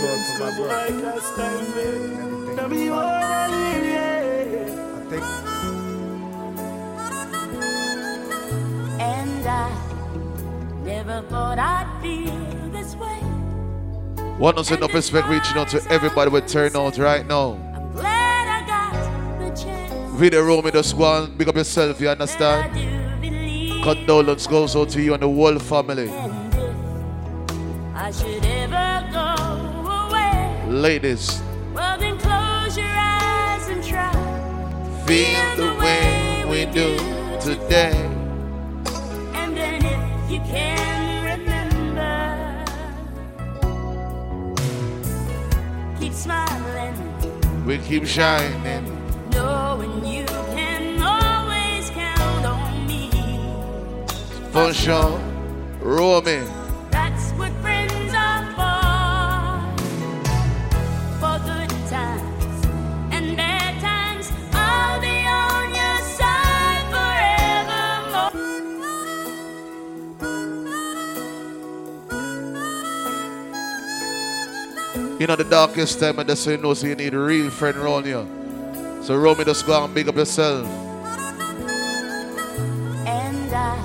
blood for my. Everything. I think And I never thought I'd feel this way. Enough respect reaching out to everybody with turn out right now. I'm glad I got the chance. Video room just go and big up yourself, you understand? do. Condolence goes out to you and the whole family. I should ever go away, Ladies, well then close your eyes and try. feel the way we do today. And then if you can remember, keep smiling, We keep shining. knowing you can always count on me. For sure. Romie. You know the darkest time and that's how you know so you need a real friend around you. So Romie just go and big up yourself. And I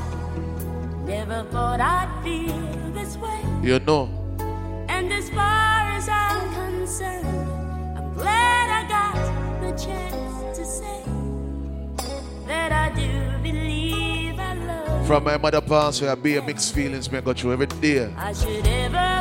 never thought I'd feel this way. You know. And as far as I'm concerned, I'm glad I got the chance to say that I do believe I love. From my mother past where I be a mixed feelings me I go through every day. I should ever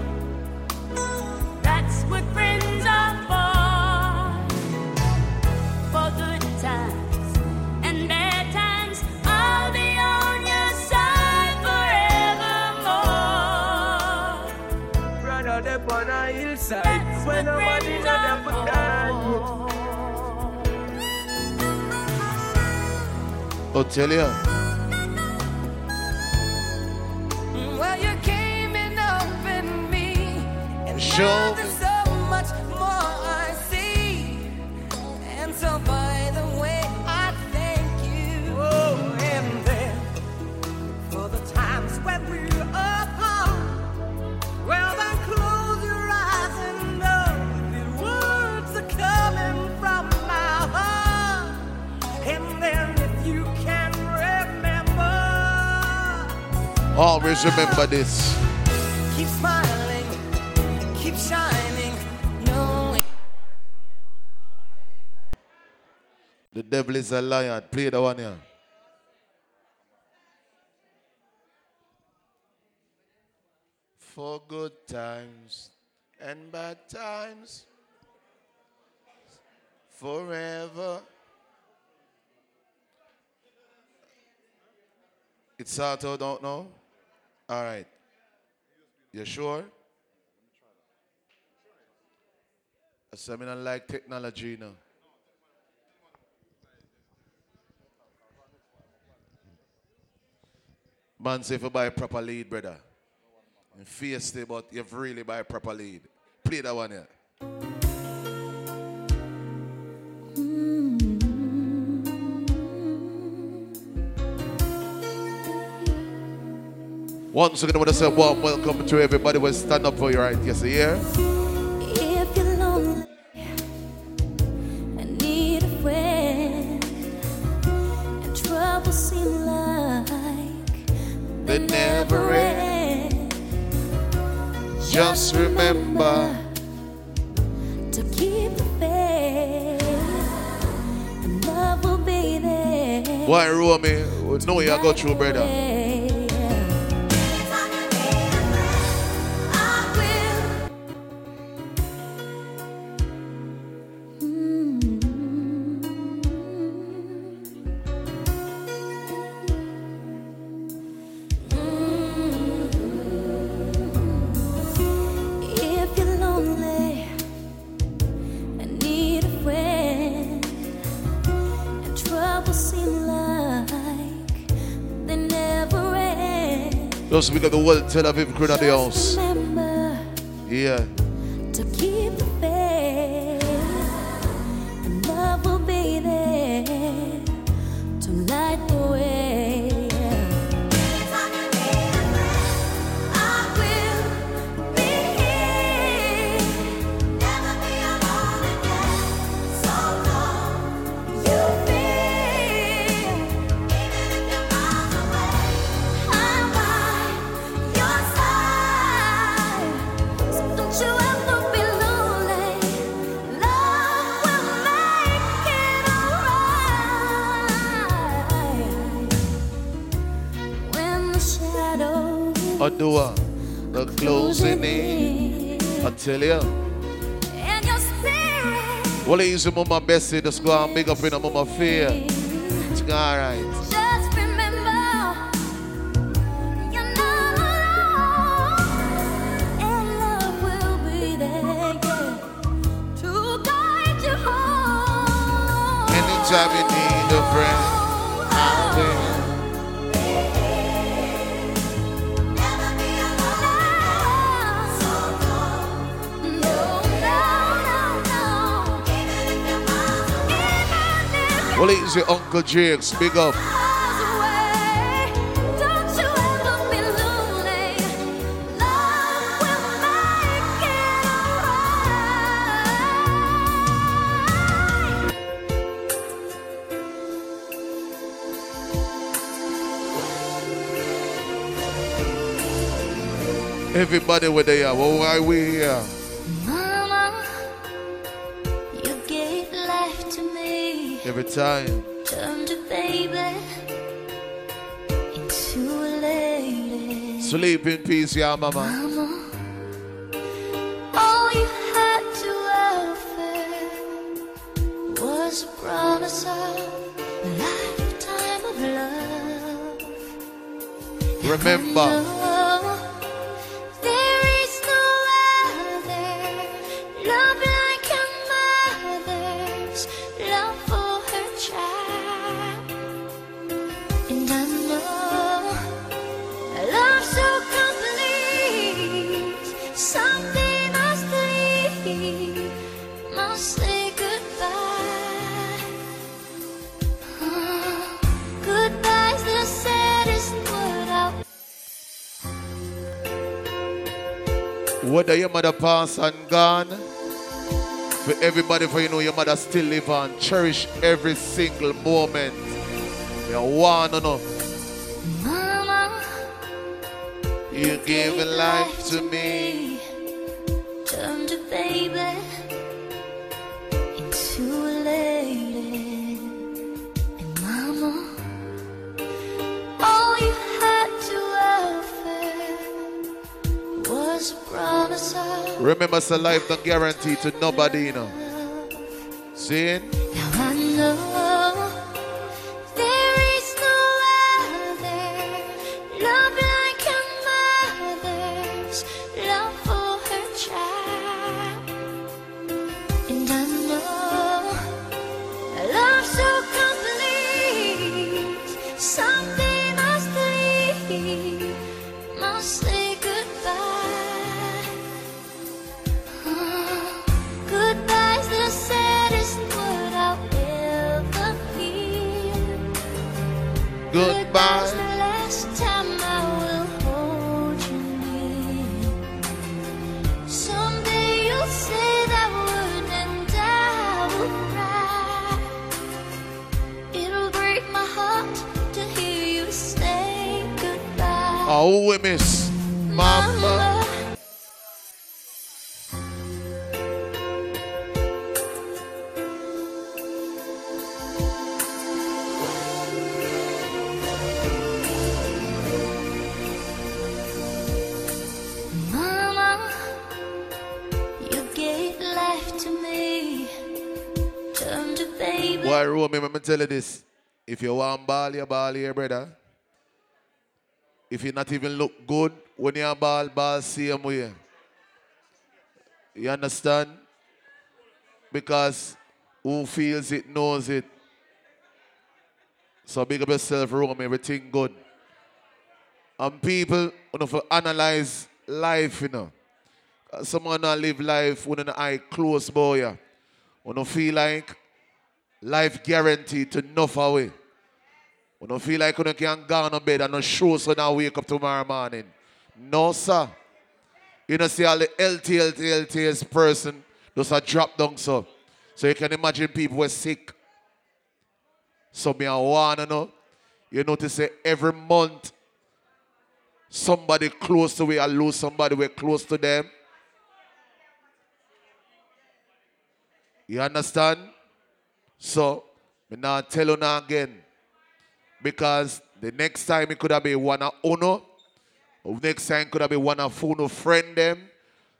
for. I'll tell you. Well, you came in up in me, and Show Always remember this. Keep smiling, keep shining, knowing. The devil is a liar. Play the one here. For good times and bad times, forever. It's Sato, don't know? All right. You sure? I don't like technology, you. Man say if you buy a proper lead, brother. And face but you've really buy a proper lead. Play that one here. Once again, I want to say a warm welcome to everybody who stand up for your right. Yes, yeah? If you're lonely and need a friend, and trouble seem like They never end. Just remember. to keep the faith, and love will be there. Why, Romie? We know you go through, brother. Just because the world, Tel Aviv crew in the house. Yeah. Easy, Mama Bessie. Just go and big up in Mama Fear. It's alright. Uncle Jakes. Big up. Everybody where they are. Why we here? Time. Turned a baby into a lady. Sleep in peace, yeah, Mama. Mama, mother passed and gone, for everybody, for you know your mother still live on. Cherish every single moment. You want to know. Mama, You gave life to me. Remember, a life not guaranteed to nobody, you know. See? Tell you this. If you want ball, you ball here, brother. If you not even look good when you ball, ball same way. You understand? Because who feels it knows it. So big up yourself, Romie, everything good. And people, you know, for analyze life, you know. Someone not live life with an eye close, boy. You don't feel like life guaranteed to enough away. You don't feel like you can go on bed and not show so now wake up tomorrow morning. No, sir. You know, see all the LTS person just a drop down so. So you can imagine people were sick. So me I wanna know. You notice say every month somebody close to we I lose somebody we're close to them. You understand? So me now tell you now again. Because the next time it could have been one of Uno. Next time could have been one of Uno friend them.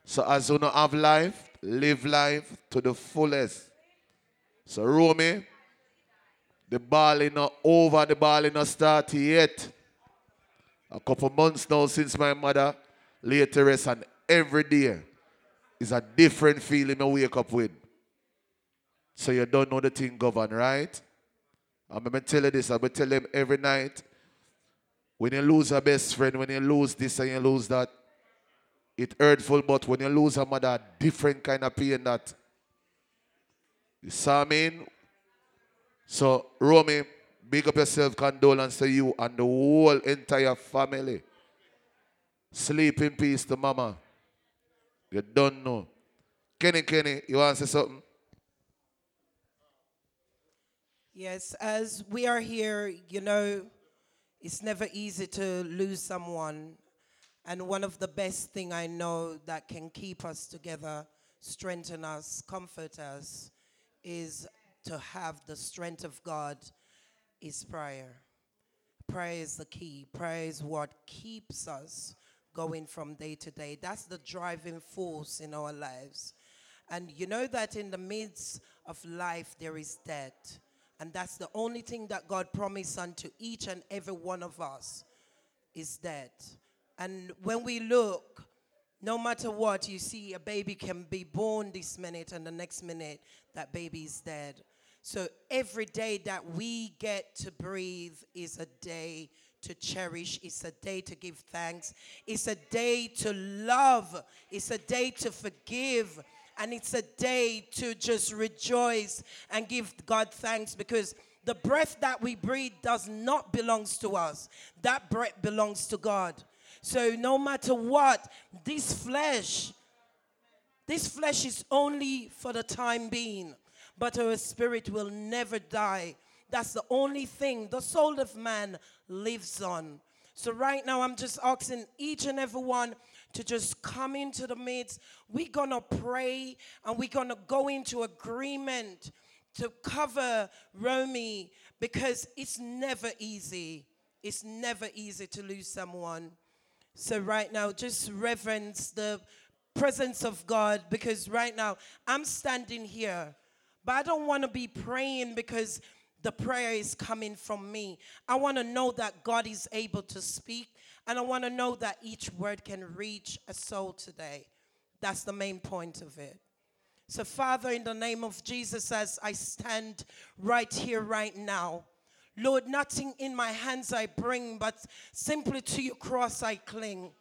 So as Uno have life, live life to the fullest. So Romie, the ball is not over, the ball is not started yet. A couple months now since my mother lay to rest and every day is a different feeling I wake up with. So you don't know the thing govern, right? I'm going to tell you this, I'm going to tell them every night. When you lose a best friend, when you lose this and you lose that, it hurtful, but when you lose a mother, different kind of pain that. You saw me? So, Romie, big up yourself, condolence to you and the whole entire family. Sleep in peace to mama. You don't know. Kenny, Kenny, you want to say something? Yes, as we are here, you know, it's never easy to lose someone. And one of the best thing I know that can keep us together, strengthen us, comfort us, is to have the strength of God is prayer. Prayer is the key. Prayer is what keeps us going from day to day. That's the driving force in our lives. And you know that in the midst of life, there is death. And that's the only thing that God promised unto each and every one of us is death. And when we look, no matter what, you see a baby can be born this minute and the next minute that baby is dead. So every day that we get to breathe is a day to cherish. It's a day to give thanks. It's a day to love. It's a day to forgive. And it's a day to just rejoice and give God thanks because the breath that we breathe does not belongs to us. That breath belongs to God. So no matter what, this flesh, this flesh is only for the time being, but our spirit will never die. That's the only thing. The soul of man lives on. So right now, I'm just asking each and every one to just come into the midst. We're gonna pray and we're gonna go into agreement to cover Romie because it's never easy. It's never easy to lose someone. So, right now, just reverence the presence of God because right now I'm standing here, but I don't want to be praying because the prayer is coming from me. I want to know that God is able to speak, and I want to know that each word can reach a soul today. That's the main point of it. So, Father, in the name of Jesus, as I stand right here, right now, Lord, nothing in my hands I bring, but simply to your cross I cling.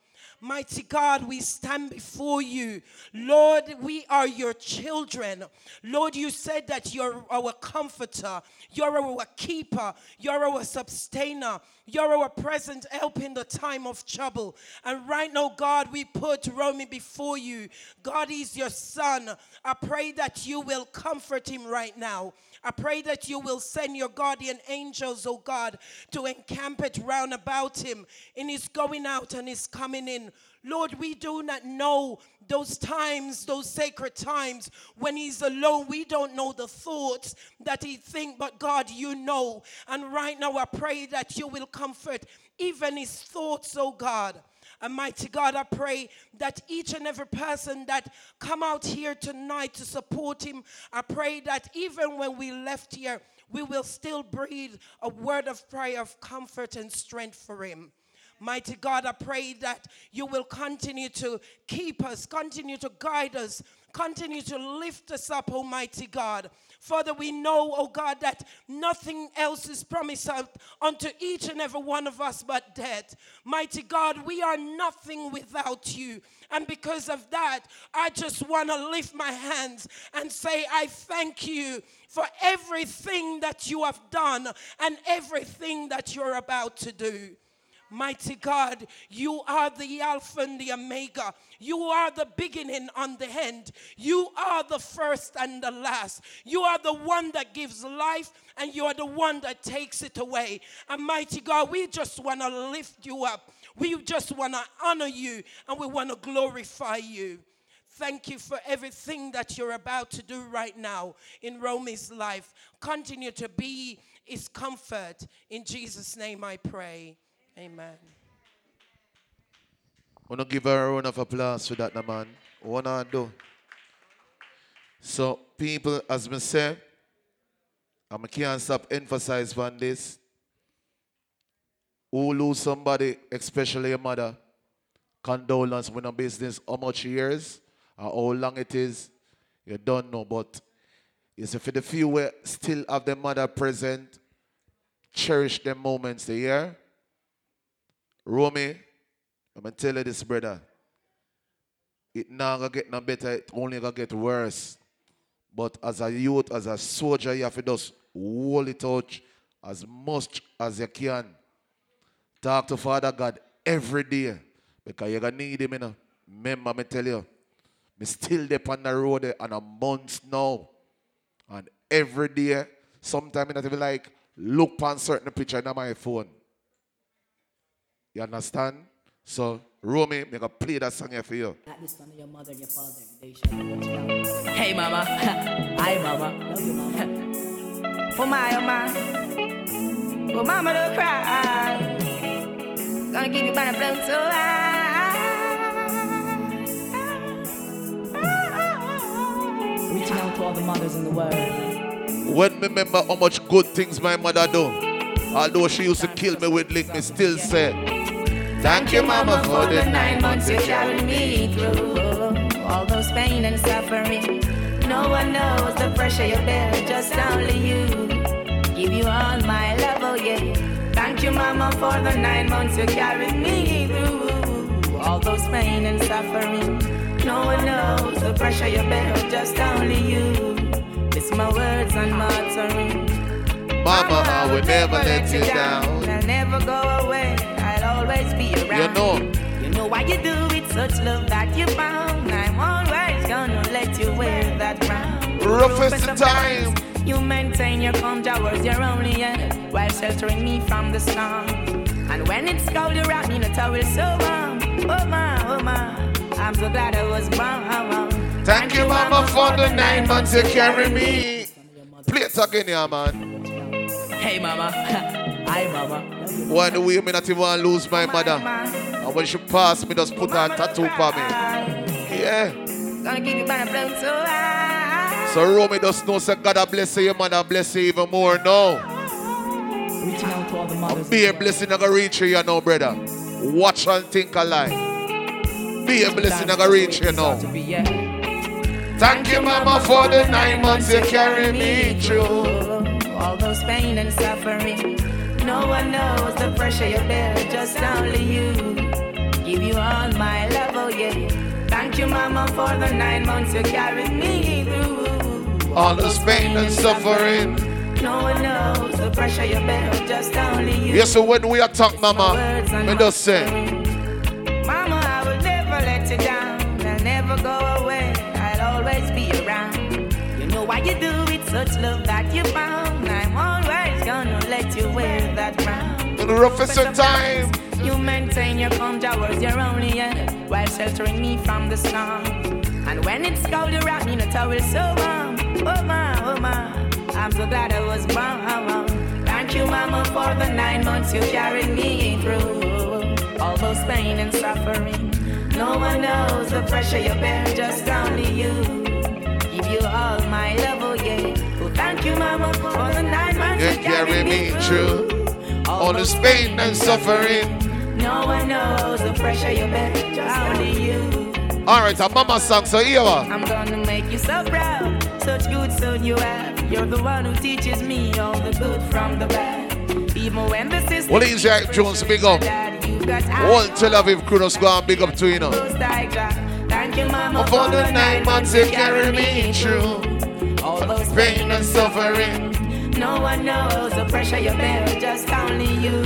Mighty God, we stand before you. Lord, we are your children. Lord, you said that you're our comforter, you're our keeper, you're our sustainer, you're our present help in the time of trouble. And right now, God, we put Romie before you. God is your son. I pray that you will comfort him right now. I pray that you will send your guardian angels, oh God, to encamp it round about him in his going out and his coming in. Lord, we do not know those times, those sacred times when he's alone. We don't know the thoughts that he think, but God, you know. And right now I pray that you will comfort even his thoughts, oh God. And mighty God, I pray that each and every person that come out here tonight to support him, I pray that even when we left here, we will still breathe a word of prayer of comfort and strength for him. Mighty God, I pray that you will continue to keep us, continue to guide us, continue to lift us up, Almighty God. Father, we know, oh God, that nothing else is promised unto each and every one of us but death. Mighty God, we are nothing without you. And because of that, I just want to lift my hands and say, I thank you for everything that you have done and everything that you're about to do. Mighty God, you are the Alpha and the Omega. You are the beginning and the end. You are the first and the last. You are the one that gives life and you are the one that takes it away. And mighty God, we just want to lift you up. We just want to honor you and we want to glorify you. Thank you for everything that you're about to do right now in Romie's life. Continue to be his comfort. In Jesus' name I pray. Amen. Wanna give her a round of applause for that, man. Wanna do. So, people, as me say, I can't stop emphasize on this. Who lose somebody, especially a mother, condolence with a business, how much years or how long it is, you don't know. But see, for the few who still have their mother present, cherish them moments, they hear? Romie, I'm gonna tell you this, brother. It not gonna get no better, it only gonna get worse. But as a youth, as a soldier, you have to just hold it out as much as you can. Talk to Father God every day. Because you're gonna need him, you know. Remember, me tell you, me still there on the road on a month now. And every day, sometimes I not even like look on certain picture in my phone. You understand? So, Romie, me gonna play that song here for you. At this time, your mother and your father, they shall be much. Hey, mama. Hi, mama. Love you, mama. For my, oh, my. For mama, don't cry. Gonna give you the blood so high. Reaching out to all the mothers in the world. When me remember how much good things my mother do, although she used to kill me with lick, me still say, Thank you, mama, for the nine months you carried me through. all those pain and suffering. No one knows the pressure you bear, just only you. Give you all my love, oh yeah. Thank you, mama, for the nine months you carried me through. All those pain and suffering. No one knows the pressure you bear, just only you. It's my words and my uttering. Mama, I will never let you down. I'll never go away. Always be around. You know. You know why you do it, such love that you found. I'm always gonna let you wear that crown. Roughest time. You maintain your calm towers, your only end, while sheltering me from the storm. And when it's cold, you wrap me in a towel so warm. Oh my, oh my, I'm so glad I was born. Thank you, mama, for the nine months you carry me. Play it again, yeah, man. Hey, mama. Hi, mama. Why the way me not even lose my mother? And when she pass me, just put her tattoo for me. Yeah. Gonna keep you by the so high. So Romie just know say God a bless you, mother bless you even more now. Reaching out to all the mothers. Be a blessing I gonna reach you, you know, brother. Watch and think alike. Be a blessing I gonna reach you now. Thank you, mama, for the nine months you carry me through. All those pain and suffering. No one knows the pressure you bear, just only you. Give you all my love, oh yeah. Thank you, mama, for the nine months you carried me through. All this pain and suffering. No one knows the pressure you bear, just only you. Yes, so when we attack, mama, me just say, Mama, I will never let you down. I'll never go away. I'll always be around. You know why you do it, such love that you found. I'm always gonna let you wear that crown. in the roughest of time. You maintain your calm towers, your only end, while sheltering me from the storm. And when it's cold, you wrap me in a towel so warm. Oh my, oh my, I'm so glad I was born. Thank you, mama, for the nine months you carried me through. All those pain and suffering. No one knows the pressure you bear, just only you. Give you all my love, oh yeah. Oh, thank you, mama, for the nine months You carried me through. All this pain and suffering. No No one knows the pressure you bear, just oh. only you. All right, a mama song, so here. what? I'm gonna make you so proud. Such good son you have. You're the one who teaches me all the good from the bad. Even when the system Well, he's Jack Jones, big up. that you All Tel Aviv crew just go and big up to you know. Thank you, mama, For the nine months you carry me through. All those Pain and suffering. No one knows the pressure you bear, just only you.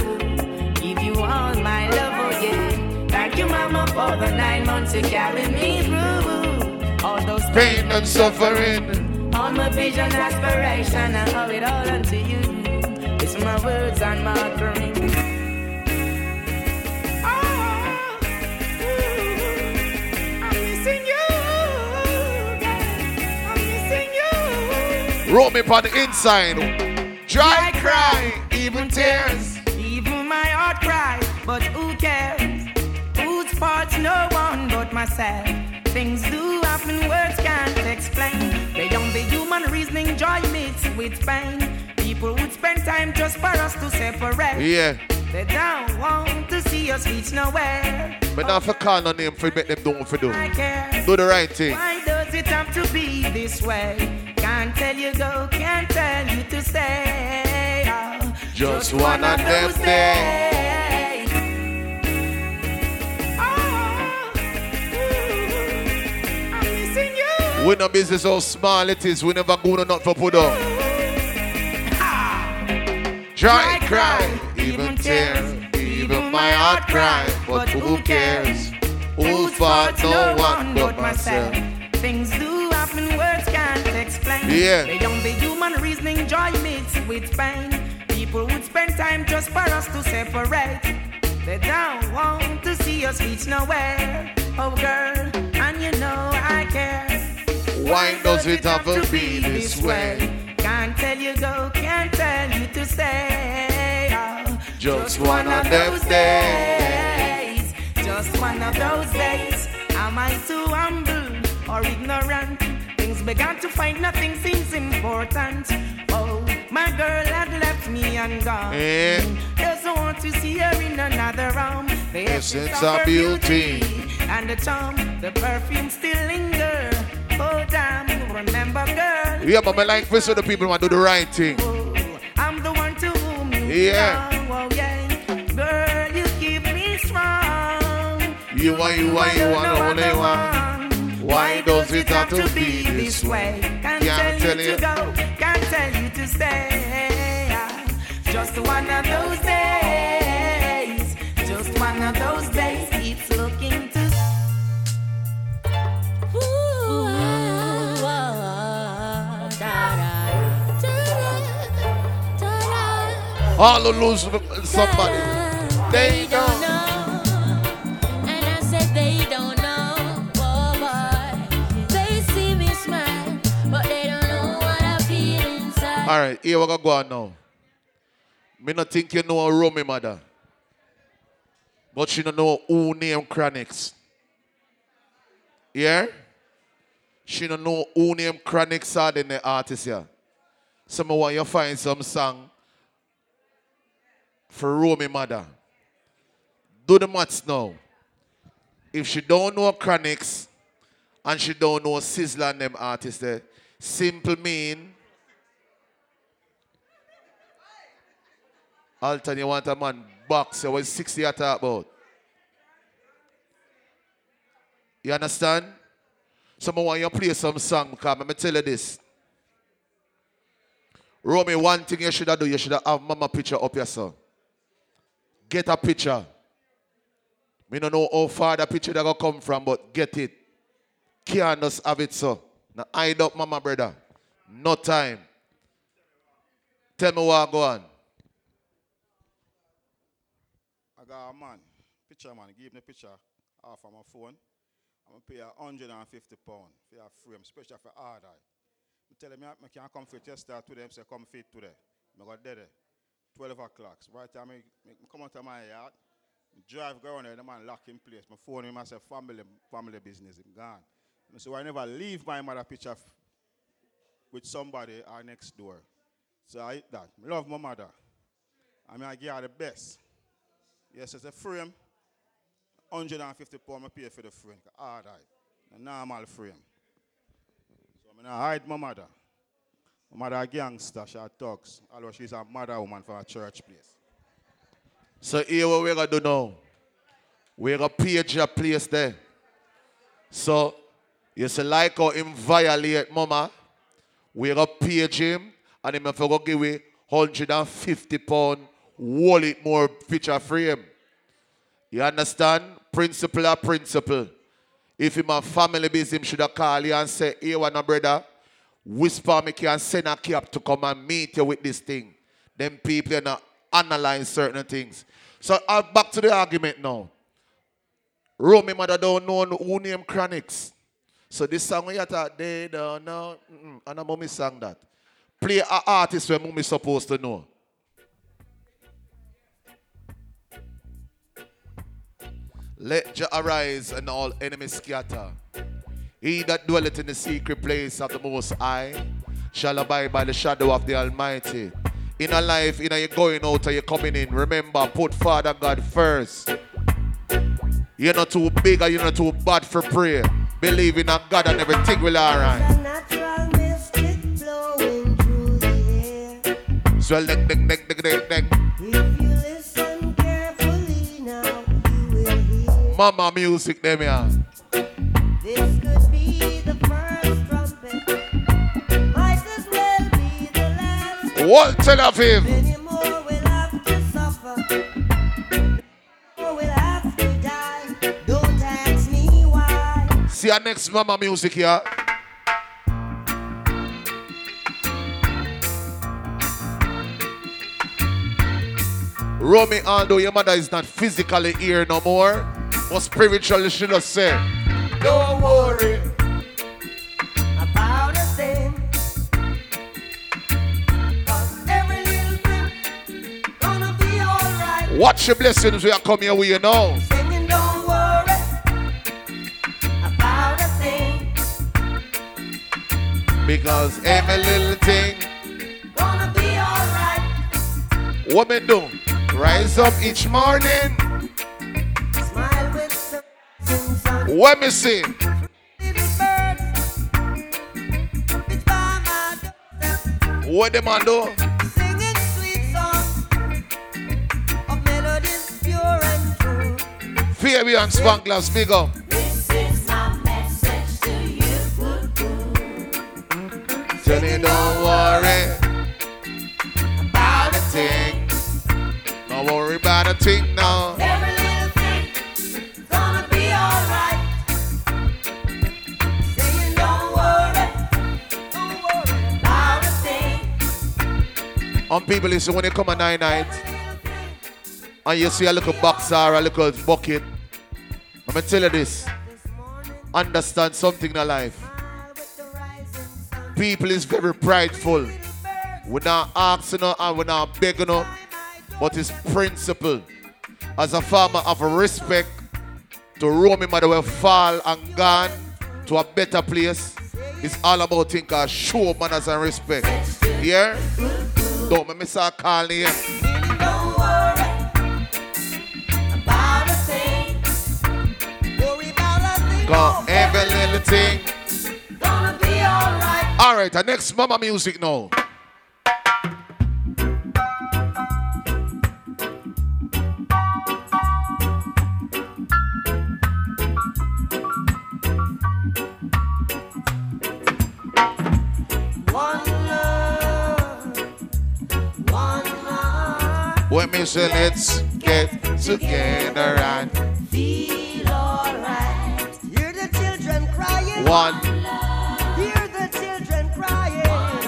Give you all my love, oh yeah. Thank you, mama, for the nine months you carry me through. All those Pain and suffering. all my vision, aspiration, I owe it all unto you. It's my words and my offering. Wrote me on the inside. Dry cry, even tears. Even my heart cries, but who cares? Whose fault's no one but myself. Things do happen, words can't explain. Beyond the human reasoning, joy mixed with pain. People would spend time just for us to separate. Yeah. They don't want to see us reach nowhere. But not for call no name for make them do what for do. Do the right thing. Why does it have to be this way? Can't tell you go, can't tell you to stay. Oh, Just one of them days. Oh, ooh, I'm you. We no business how small it is. We never go no not for put up. Mm-hmm. Dry cry, even tears. Even my heart cry. But who cares? Whose fault? No one but myself. Things do happen, words can't explain. Yeah. Beyond the human reasoning, joy mixed with pain. People would spend time just for us to separate. They don't want to see us reach nowhere. Oh, girl, and you know I care. Why does it have to be this way? Can't tell you go, can't tell you to stay. Oh, Just one of those days. Just one of those days. Am I too humble or ignorant? Things began to find nothing seems important. Oh, my girl had left me and gone. Yeah. Doesn't want to see her in another room. The Essence of her beauty. and the charm, the perfume still linger. Oh damn, remember girl. Yeah, but I like for so the people want to do the right thing. Oh, I'm the one to whom you Yeah. belong. Oh yeah, girl, you keep me strong. You are, you are, you are no only one. Why does it have to be this way? Can't tell you. to go, can't tell you to stay. Just one of those days, Lose somebody. They don't. know. And I said they don't know. Oh boy. They see me smile, but they don't know what I feel inside. All right, here we go on now. Me not think you know a Romie mother. But she don't know who name Chronixx. Yeah? She don't know who name Chronixx are the artist here. So me want you find some song for Romie mother. Do the maths now. If she don't know Chronixx and she don't know Sizzla and them artists there, simple mean Alton, you want a man box, eh, you was 60 you talk about. You understand? Someone want you play some song because let me tell you this. Romie, one thing you should have do, you should have mama picture up your son. Get a picture. Me don't know how far the picture that gonna come from, but get it. Can't have it so. Now hide up mama brother. No time. Tell me what go on. I got a man, picture man, give me picture off of my phone. I'm gonna pay a hundred and fifty pound for a frame, especially for order. I tell him I can't come fit yesterday to them, say come fit today. I got there, 12 o'clock. So right time I, I come out of my yard, drive go around there, the man lock in place. My phone him, I say family, family business, him gone. So I never leave my mother picture f- with somebody or next door. So I that. I love my mother. I mean, I give her the best. Yes, it's a frame. 150 pound I pay for the frame. Ah, Hard eye. A normal frame. So I'm gonna hide my mother. Mother a gangster, she thugs. Although she's a mother woman for a church place. So here what we're gonna do now. We're gonna page your place there. So you say like how him violate mama. We're gonna page him and him to go give we 150 pound wallet more picture frame. You understand? Principle or principle. If him a family business, him should have call you and say, hey, one brother, whisper me and send a cap to come and meet you with this thing. Then people are not analyze certain things. So uh, back to the argument now. Romie mother don't know who name Chronixx. So this song we thought they don't know. Mm-mm. And a sang that. Play a artist where mommy supposed to know. Let Jah arise and all enemies scatter. He that dwelleth in the secret place of the Most High shall abide by the shadow of the Almighty. In a life, in a you going out or you coming in, remember, put Father God first. You're not too big or you're not too bad for prayer. Believe in a God and everything will alright. If you listen carefully now, you will hear. Mama music them yeah. This Don't ask me why. See our next mama music here. Romie, although your mother is not physically here no more, but spiritually she just say, Don't worry. Watch your blessings we are coming your way now. Singing, don't worry about a thing. Because every little thing, Gonna be alright. what me do? Rise up each morning. Smile with rising. What me see? Little birds. It's by my doorstep. What them do? Phoebe and Spanglers, big up. This is my message to you. Tell you don't worry about a thing. Don't worry about a thing now. Every little thing gonna be alright. Saying don't worry, don't worry about a thing. And people listen when they come at nine night thing and you see a little box or a little bucket. I'm tell you this. Understand something in life. People is very prideful. We're not asking her and we're not begging door. but it's principle. As a farmer of respect to Romie mother will fall and gone to a better place. It's all about think show manners and respect. Yeah? Don't make me start calling him. Gonna be alright. Alright, the next mama music now. One love, one heart. When me say let's get together and one. Hear the children crying.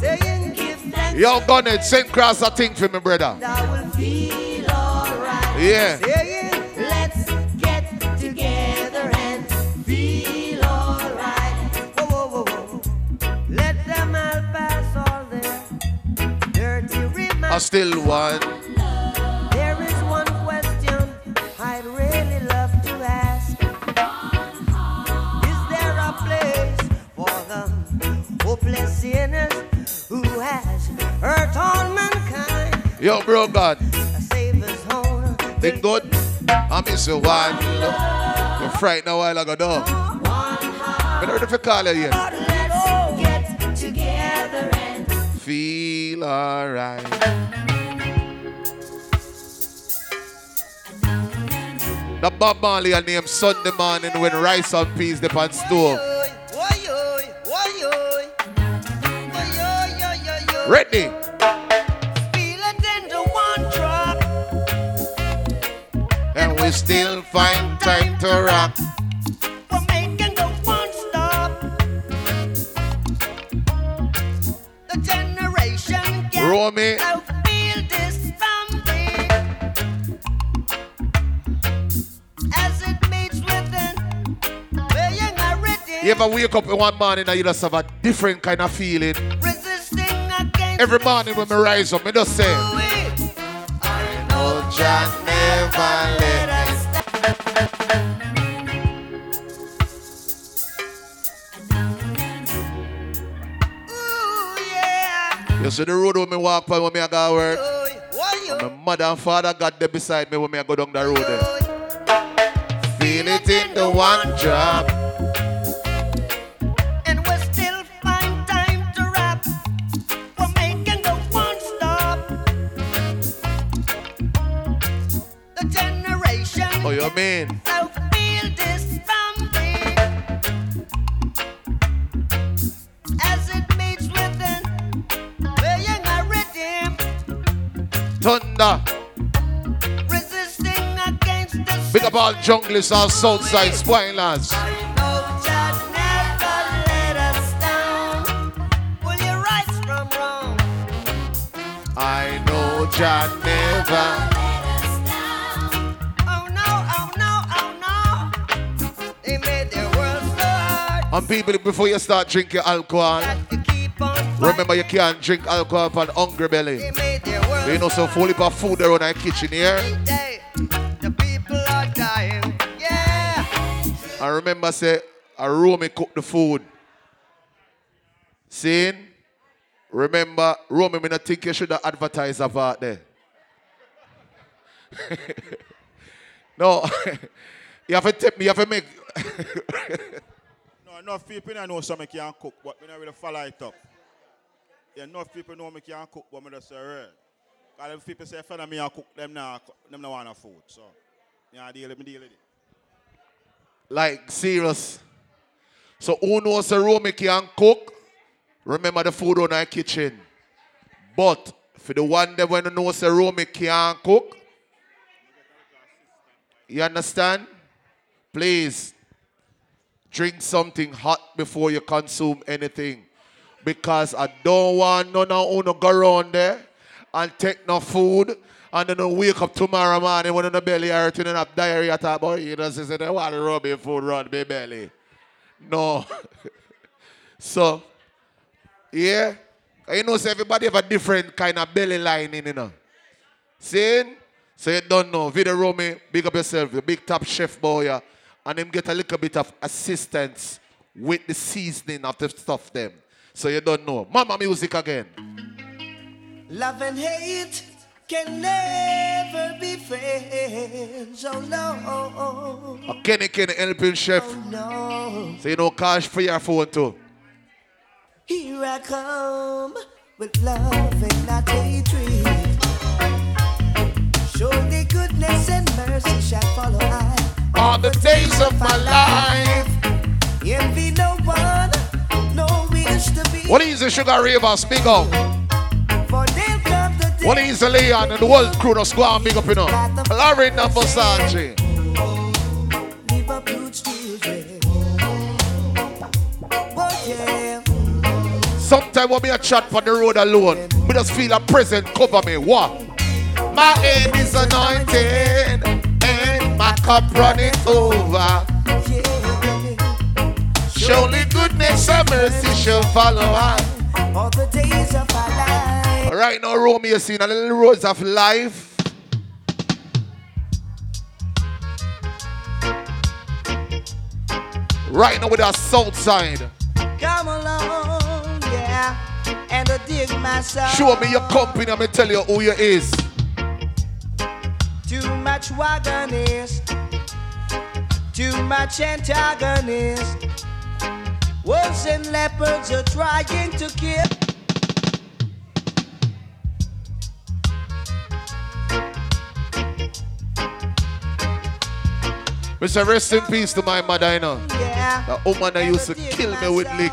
Saying give thanks. Yo, Gunnet, send cross thing for me, brother. I will feel alright. Yeah. Saying let's get together and feel alright. Whoa, whoa, whoa, whoa. Let them all pass all their dirty I still want. Yo, bro, God. Think good? I miss you one. You're frightened a while ago, though. I don't you call it yet. Let's get together and Feel alright. The Bob Marley are named Sunday morning when rice and peas dip on stove. Ready? Still find time to rock. Romie, you ever wake up in one morning and you just have a different kind of feeling? Every morning when I rise up, I just say, Oh, Jah never let see the road when me walk by when me I go to work. My mother and father got there beside me when me I go down the road eh. there. Feel it in the one drop. Up all junglers, all Southside spoilers. No, just never let us down. Will you right from wrong? I know Jah never. Let us down. Oh no, oh no, oh no. They made their world so hard. And people, before you start drinking alcohol, on remember you can't drink alcohol for hungry belly. You know some full of food around our kitchen here. I remember say a Romie cook the food. Seeing? Remember, Romie, me not think you should have advertised about there. no, you have to tip me, you have to make. No, enough people I know some me can cook, but me not really follow it up. Yeah, enough people know me can cook, but me just say real. Cause if people say of me can cook, them now them not want food. So, yeah, I deal with me deal with it. Like serious. So who knows a Romie can cook? Remember the food on our kitchen. But for the one that when knows a Romie can cook, you understand? Please drink something hot before you consume anything. Because I don't want none of you to go around there and take no food and then wake up tomorrow morning when the belly hurting and have diarrhea talk about you know say they want to rub your food run my belly. No. so yeah. You know, so everybody have a different kind of belly lining, you know. Saying? So you don't know. Video Romie, eh, big up yourself, the big top chef boy, yeah, and him get a little bit of assistance with the seasoning of the stuff them. So you don't know. Mama music again. Love and hate can never be friends. Oh no. A Kenny Kenny helping chef. Oh no. So you know cash for your phone too. Here I come with love and not hatred. Surely goodness and mercy shall follow I. All the days of my life. Envy no one, no wish to be. What is the Sugar Ravers Speak up? What is Leon and the world crew that's going big up, you know? And children. Oh yeah. Sometimes when me a chat for the road alone, me just feel a present cover me. What? My head is anointed and my cup running over. Surely goodness and mercy shall follow us. All the days of life. Right now, Romeo seen a little roads of life. Right now with our south side. Come along, yeah, and I dig my soul. Show me your company I'm gonna tell you who you is. Too much wagonist, too much antagonist. Wolves and leopards are trying to kill. Mr. Rest in peace to my mother, you know. Yeah. The woman that used to kill me with lick.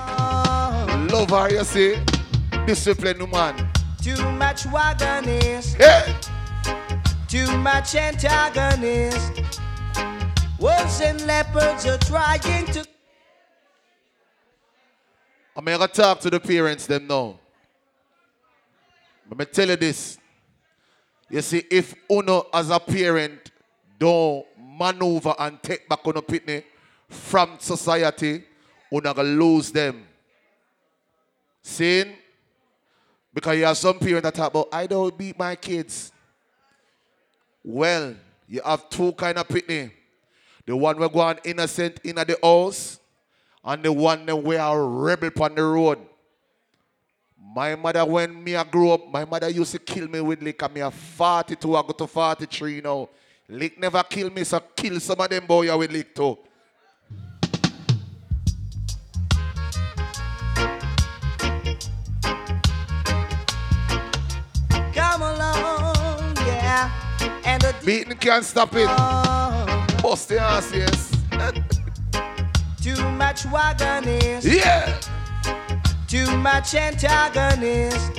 Love her, you see. Discipline woman. Too much wagonist, Yeah. too much antagonist. Wolves and leopards are trying to. I'm to talk to the parents them now. Let me tell you this. You see, if Uno as a parent don't maneuver and take back on a pitney from society, Uno gonna lose them. Seeing? Because you have some parents that talk about, I don't beat my kids. Well, you have two kind of pitney. The one we go on innocent in the house, and the one that we are rebel on the road. My mother, when me I grew up, my mother used to kill me with and Me a 42, I go to 43 now. Lick never kill me, so kill some of them boy with lick too. Come along, yeah. And the Beating can't stop it. Oh, Bust the ass, yes. too much wagonist, yeah. too much antagonist.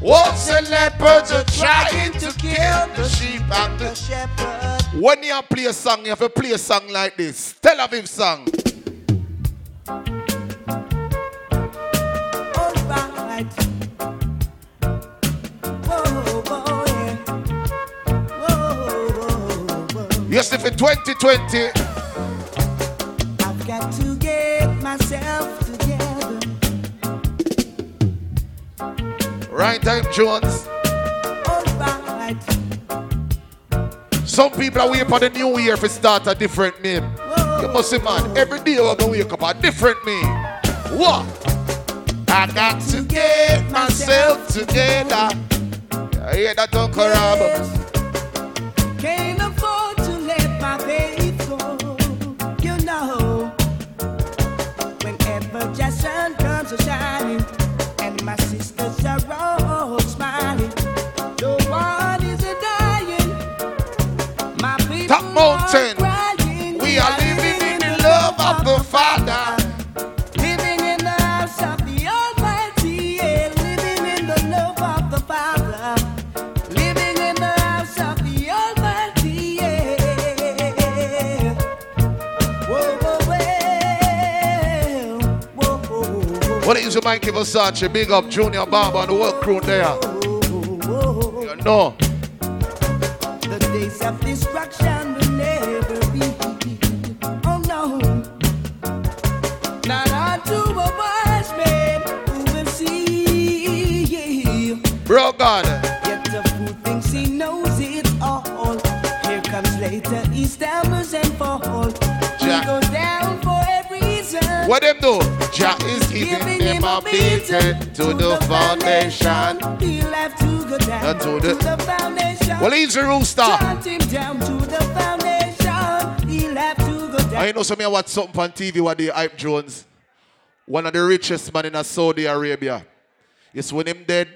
Wolves and leopards are trying to kill the sheep and The the shepherd. When you play a song, you have to play a song like this. Tell of him song. Yes, if in 2020, I've got to get myself right time, Jones. Some people are waiting for the new year to start a different name. You must see, man, every day we're going to wake up a different name. What? I got to get myself together. I hear that, Uncle Rob. Can't afford to let my faith go. You know, whenever sun comes a shining and my sisters whoa. What is your mind, Versace? Big up Junior Barber and the world crew there. You know. The days of destruction will never be. Oh no. Not unto a wise man who will see. Bro God. Yet the fool thinks he knows it all. Here comes later, he stammers and falls. He goes down for every reason. What them do? Jack is giving him a beating to the foundation. He'll have to go down to to the- the foundation. Well, he's a rooster. Him down to the foundation. He'll have to go down. I know some me watch something on TV what the hype Jones. One of the richest man in Saudi Arabia. Yes, when him dead,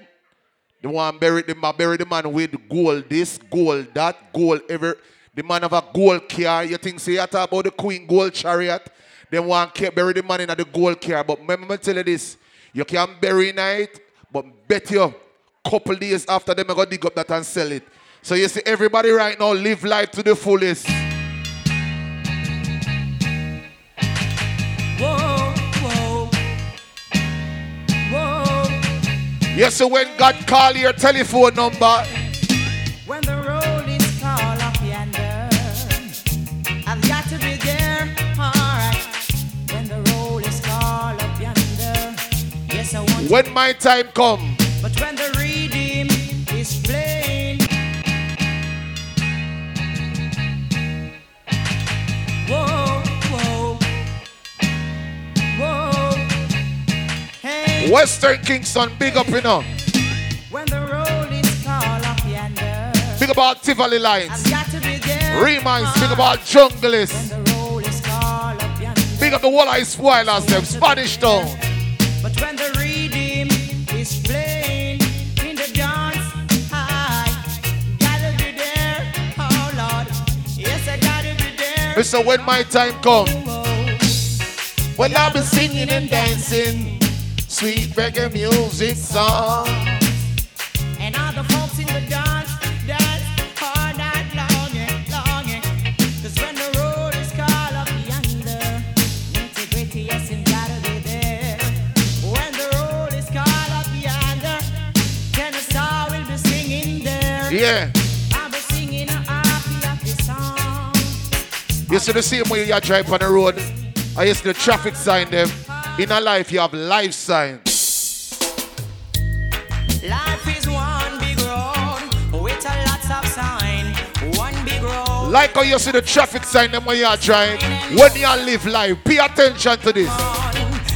the one buried the man buried the man with gold, this, gold, that, gold, every the man have a gold car. You think say you talk about the Queen Gold Chariot? Then one can bury the money in the gold car. But remember me tell you this, you can bury night, but bet you couple days after them I go dig up that and sell it. So you see everybody right now live life to the fullest. Whoa, whoa. Whoa. Yes, so when God call your telephone number, when my time come, But when the redeem is plain, whoa, whoa, whoa. Hey, Western Kingston, big up, you know. when the road is tall up yonder. Big about Tivoli Lines. I've got to be. Reminds, big about Junglist. The roll is up yonder. Big up the Wall Eye Spoilers, them Spanish Town. But when the Listen, when my time come, Oh, when I'll be singing and dancing, sweet reggae music song. and all the folks in the dance, dance all night long, yeah, long. yeah. 'Cause when the road is called up yonder, nitty gritty, yes, you gotta be there. When the road is called up yonder, then a star will be singing there. Yeah. You see the same way you drive on the road. I used the traffic sign them. In a life, you have life signs. Life is one big road with a lots of sign. One big road. Like how you see the traffic sign them when you are driving. When you live life, pay attention to this.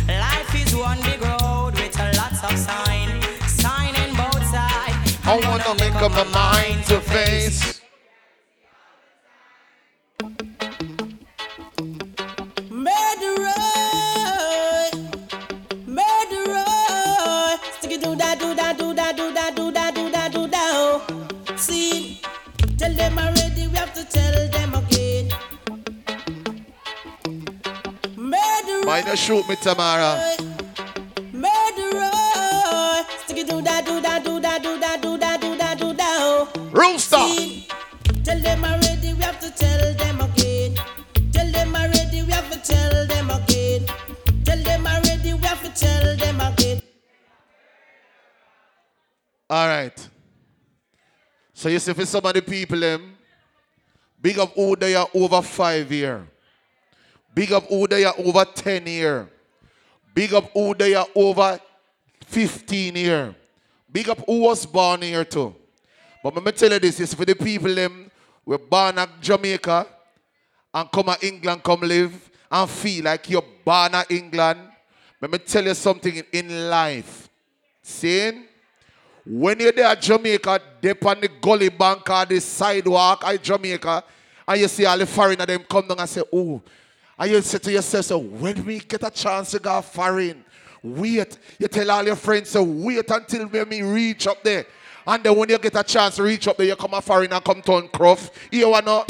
Life is one big road with a lots of sign. Sign in both sides. I wanna make up my mind to face. You shoot me tomorrow. murderer. Sticky do da do da do da do da do da do da do da. oh. Rooster. See, Tell them already, we have to tell them again. Tell them already, we have to tell them again. Tell them already, we have to tell them again. All right. So you see for some of the people them, big up who they are over five year. Big up who they are over 10 year. Big up who they are over 15 year. Big up who was born here too. But let me tell you this, is for the people them were born at Jamaica and come to England, come live and feel like you're born at England. Let me tell you something in, in life. Seeing? When you're there at Jamaica, dip on the gully bank or the sidewalk at Jamaica, and you see all the foreigner them come down and say, oh, and you say to yourself, so when we get a chance to go foreign, wait. You tell all your friends, so wait until when reach up there. And then when you get a chance to reach up there, you come a foreign and come to Croft. You wanna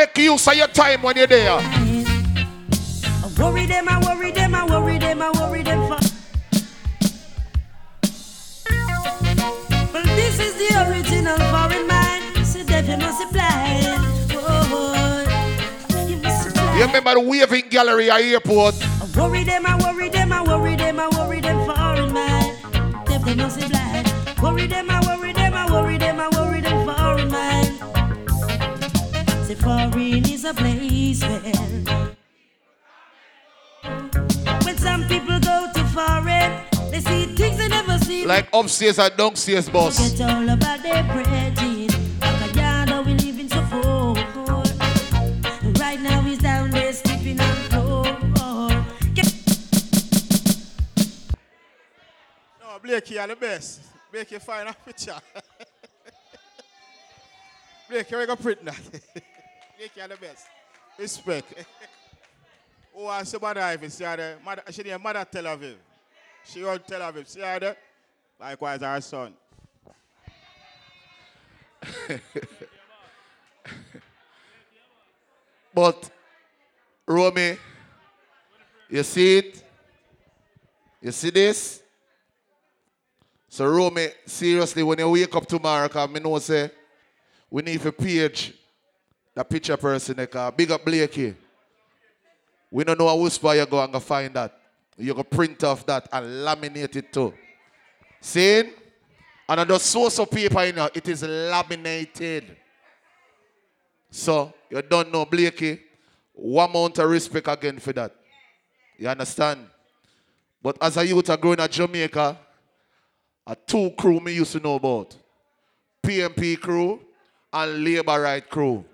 make use of your time when you're there. I worry them, I worry them, I worry them, I worry them for. Well, this is the original foreign man. So that you must apply. Oh, you must. You remember the waving gallery at airport? I worry them, I worry them, I worry them, I worry them foreign they not see blind. Worry them, I Say foreign is a place where when some people go to foreign, they see things they never see. Like upstairs and downstairs, boss. Forget all about their breading. Bacayada, we live in so poor. Right now he's down there sleeping on the floor. No, Blakey, you're the best. Blakey, find a picture. Blakey, we go print that. Blakey, you're the best. Respect. oh, I see mother Ivy, see her there. Mother, Tel Aviv. She on Tel Aviv? Likewise, our son. But, Romie, you see it? You see this? So, Romie, seriously, when you wake up tomorrow, because I know say, we need a page the picture person, because big up Blakey. We don't know a whisper you go and go find that. You go print off that and laminate it too. See? And on the source of paper in here, it is laminated. So, you don't know, Blakey. One amount of respect again for that. You understand? But as a youth, I growing at Jamaica, a two crew me used to know about. PMP crew and labor right crew.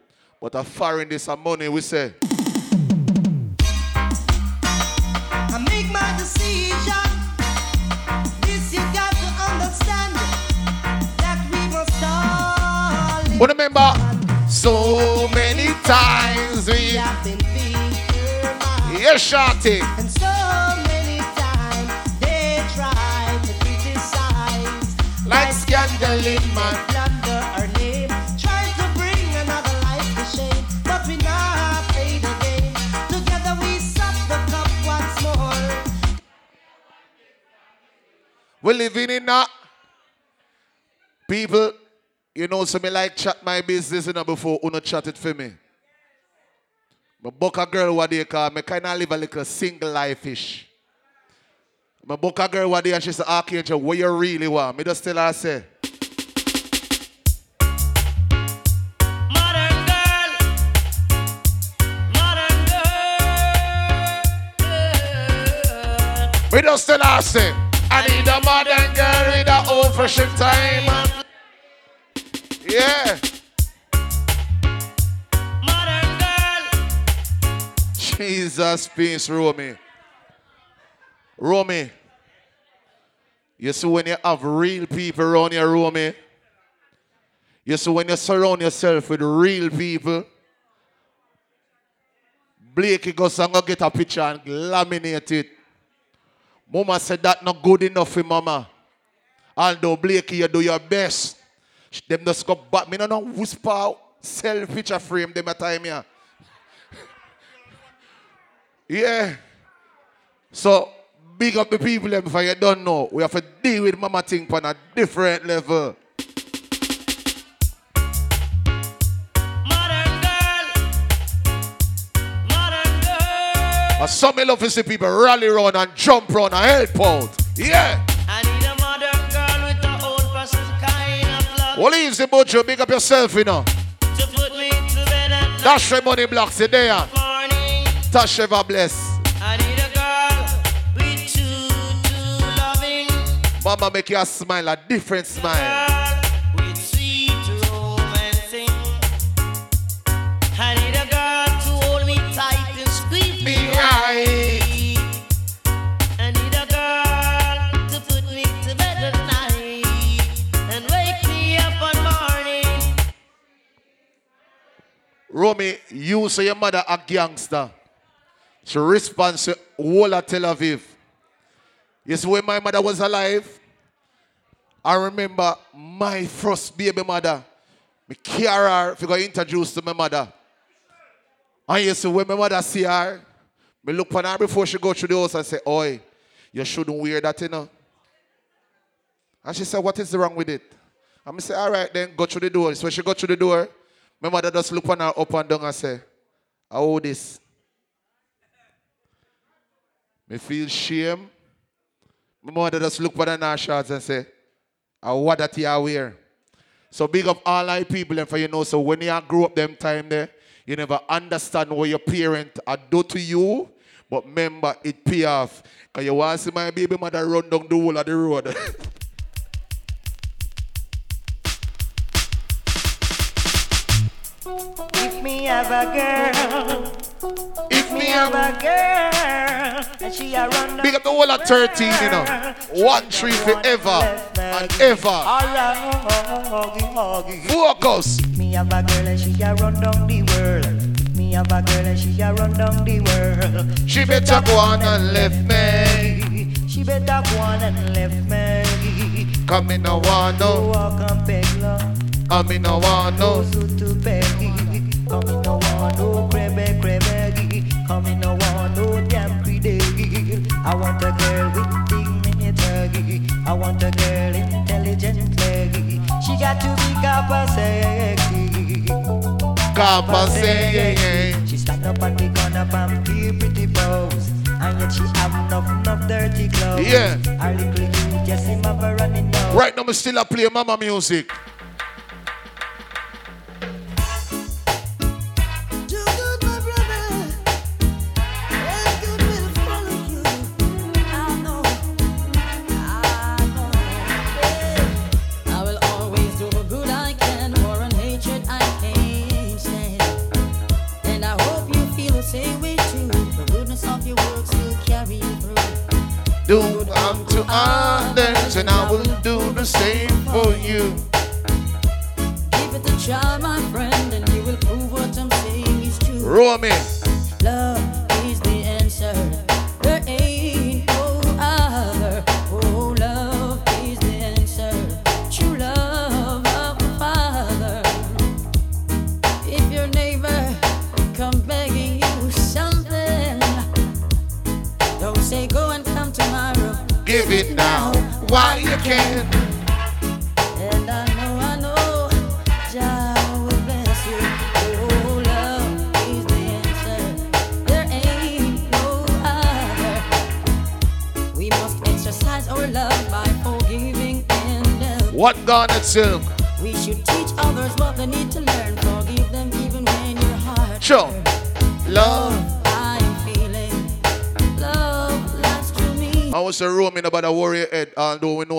But a foreign this a money, we say. I make my decision. But remember, so many times we have been feeling. Yeah, shorty. And so many times they try to criticize. Like scandal in my We living in that. People, you know, so me like chat my business you know, before uno chat it for me. My book a girl what they call me kind of live a little single life-ish. My book a girl what they and she say, Archangel, what you really want? Me just tell her, say, Modern girl, modern girl. me just tell her, say, I need a modern girl with a old fashioned time. Yeah. Modern girl, Jesus, peace, Romie. Romie. You see when you have real people around you, Romie. You see when you surround yourself with real people. Blakey goes and go get a picture and laminate it. Mama said that not good enough for mama. Although Blakey, you do your best. Them just go back. Me no know whisper sell picture frame them a time here. Yeah. So big up the people them if you don't know. We have to deal with mama thing on a different level. And some me love to see people rally around and jump around and help out. Yeah. I need a modern girl with an old fashioned kind of love What leaves the bojo? Big up yourself, you know. to put me to bed at night. Dash the money blocks you there. morning. Touch ever bless. I need a girl with true, true loving. Mama make you a smile, a different smile. Romie, you say your mother a gangster. She responds to whole of Tel Aviv. You see, when my mother was alive, I remember my first baby mother. Me care her if you go introduce to my mother. And you see, when my mother see her, me look on her before she go through the house and say, Oi, you shouldn't wear that, you know. And she said, What is wrong with it? And I say, All right, then go through the door. So she go through the door, my mother just look on her up and down and say, How this? Me feel shame. My mother just look on her shots and say, I what that you wear. So big up all our people and for you know, so when you grew up them time there, you never understand what your parent are do to you, but remember it pay off. Cause you want to see my baby mother run down the whole of the road. have a girl, if me have a girl, and she a run Big up the whole of 13, you know. One tree forever and ever. Alright, huggy, huggy. Focus. Me have a girl and she a run down the world. Me have a girl and she a run down the world. She better go on and left me. She better go on and left me. Come in no one no. walk and beg love. Come in no one No suit to Peggy. Come in no one, no crebe, crebe. Come in no one, no damn greedy. I want a girl with dignity. I want a girl intelligent intelligently. She got to be copper sexy. And say, She stand up on the corner and feel pretty pose. And yet she have enough, enough dirty clothes. Yeah. Her little you just him have a running nose. Right now, me still a play mama music.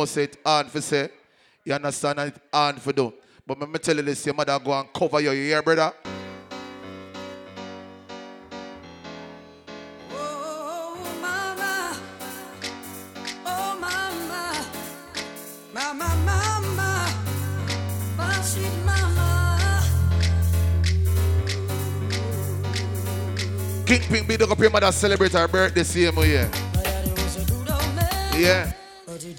Say it hard for say. You understand and it hard for do. But let me tell you this, your mother go and cover your ear, brother? King Pink big up your mother celebrate her birthday same year. Yeah.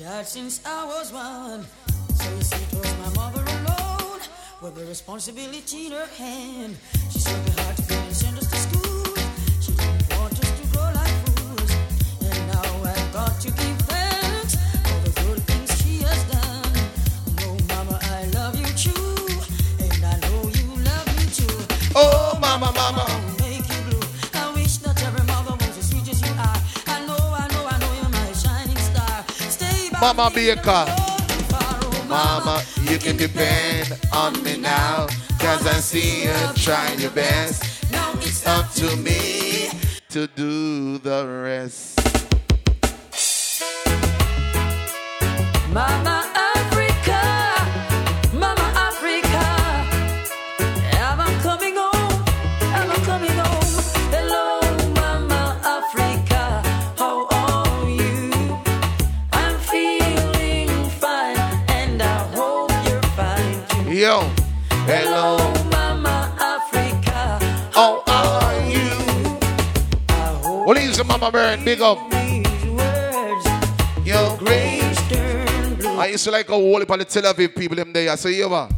But since I was one. So you see, it was my mother alone with the responsibility in her hand. She said we hard to and send us to school. She didn't want us to grow like fools. And now I've got to give thanks for the good things she has done. No, mama, I love you true. And I know you love me too. Oh, mama, mama. Mama Baker. Mama, you can depend on me now. Cause I see you trying your best. Now it's Up to me to do the rest. Mama he's Mama Bird, big up. Yo, great. turn blue. I used to like a whole heap of the Tel Aviv people them there. So you ever?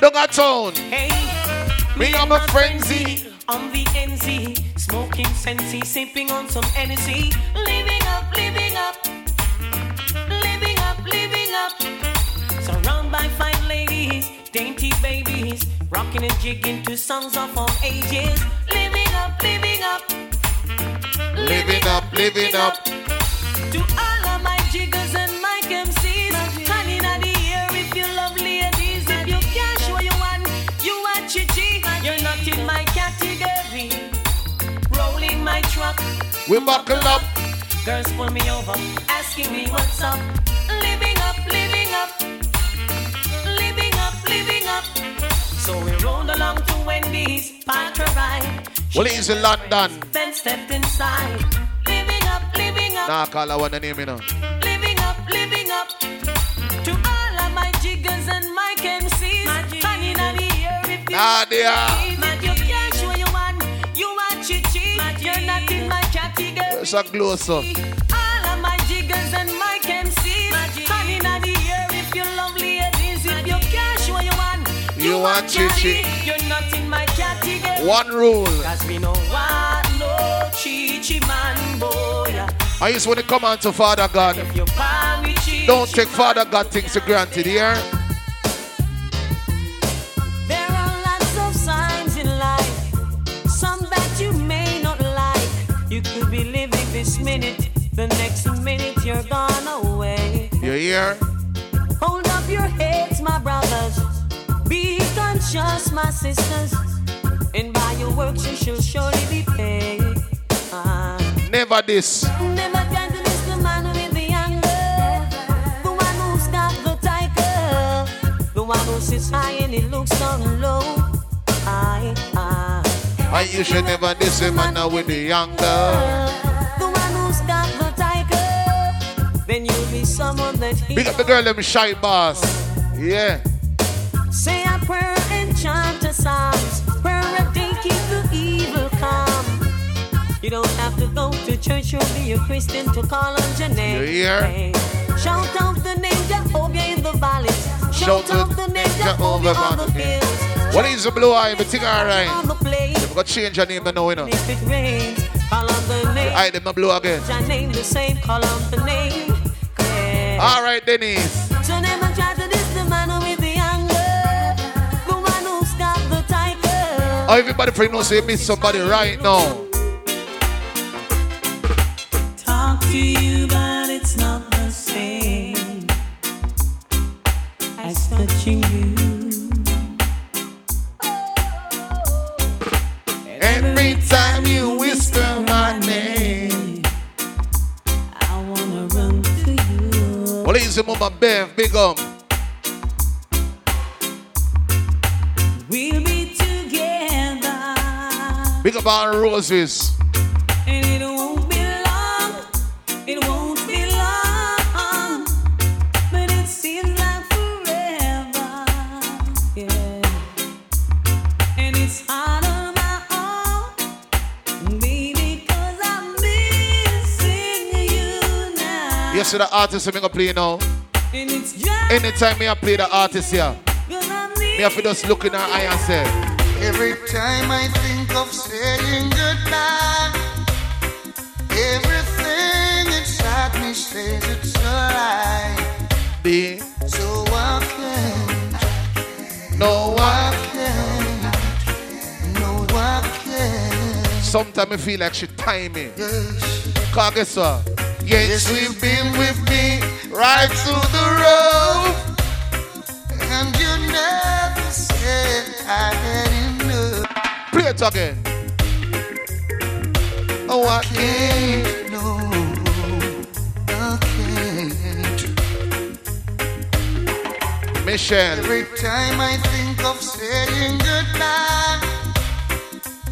Don't got town. Hey, Me and my frenzy. on the NZ, smoking sensey, sipping on some energy, living rocking and jigging to songs of all ages, living up, living up, Living up, living up. To all of my jiggers and my MCs, honey in the air if you love ladies, if you can't show you one, you are chichi, you're not in my category. Rolling my truck, We buckle up. girls pull me over, asking me what's up. So we rolled along to Wendy's, parked a ride. Well, he's in London. Then stepped inside. Living up, living up. Nah, call I want the name, you know. Living up, living up to all of my jiggers and my MCs. Honey in the air if you Nadia. But you can't show you one. You are chichi. You're not in my category. It's a close up. All of my jiggers and my MCs. You are chichi. You're not in my category. One rule. Cause we know what no chichi man boy. I just want to come on to Father God. If you palm with chichi Don't take Father God things for granted here. There are lots of signs in life, some that you may not like. You could be living this minute, the next minute you're gone away. You hear? Hold up your heads, my brothers. Be conscious, my sisters. And by your works you shall surely be paid. Ah. Never this. Never can to miss the man with the anger. The one who's got the tiger. The one who sits high and he looks down low. I, I. And you should never diss a man with the young girl. The one who's got the tiger, then you'll be someone that he Big up the girl, let them shy boss. Yeah. Say a prayer and chant a psalms. Prayer a day keep the evil calm. You don't have to go to church or be a Christian to call on your name. You hear? Shout out the name Jehovah in the valleys. Shout Shout out the name Jehovah on the hills. What is the blue eye? Everything alright. On the plain. We got change your name now, you know. If it rains, call on the name. I them not blue again. Your name the same, call on the name. Yeah. Alright, Denise. Everybody for you know say you miss somebody right now. talk to you, but it's not the same as touching you. Every time you whisper my name. I wanna run to you. Well, easy, Mama Bev, big up. Our roses. and it won't be long. It won't be long, but it seems like forever. Yeah, and it's hard on my own, baby, 'cause I'm missing you now. Yes, the artist I'm gonna play now. And it's Anytime me I play the artist here, me have to just look in her eye and say, Every time I think of saying goodbye, everything inside me says it's a lie. B, So I can't, no I can't, no, I can't. Sometimes I feel like she time me. Yes, Cause guess what? Yes, we've you've been been with me right through the road, and you never said I had enough. Play it again. Oh, I can't. no, I can't. Michelle, Every time I think of saying goodbye,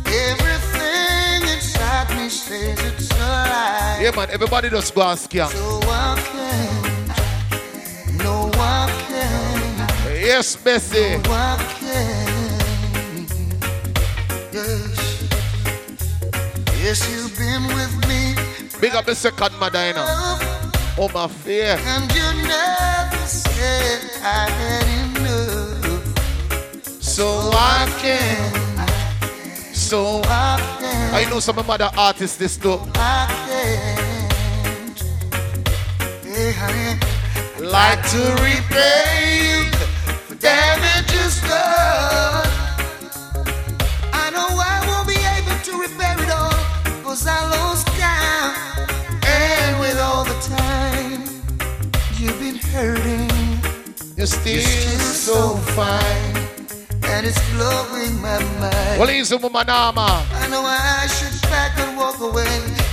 everything inside me says it's a lie. yeah, man, everybody just go ask scam. So I can't, no, I can't, Yes, Bessie. no, I can't. Yes, you've been with me, Big up the second Madina. Oh, my fear. and you never said I had enough. So I can. So I can't. I know some of my other artists this too. I can't. Like to repay you for damages done. Cause I lost count. And with all the time you've been hurting, You're still you're still so so fine. And it's blowing my mind. Well, easy, Mama Nama. I know I should pack and walk away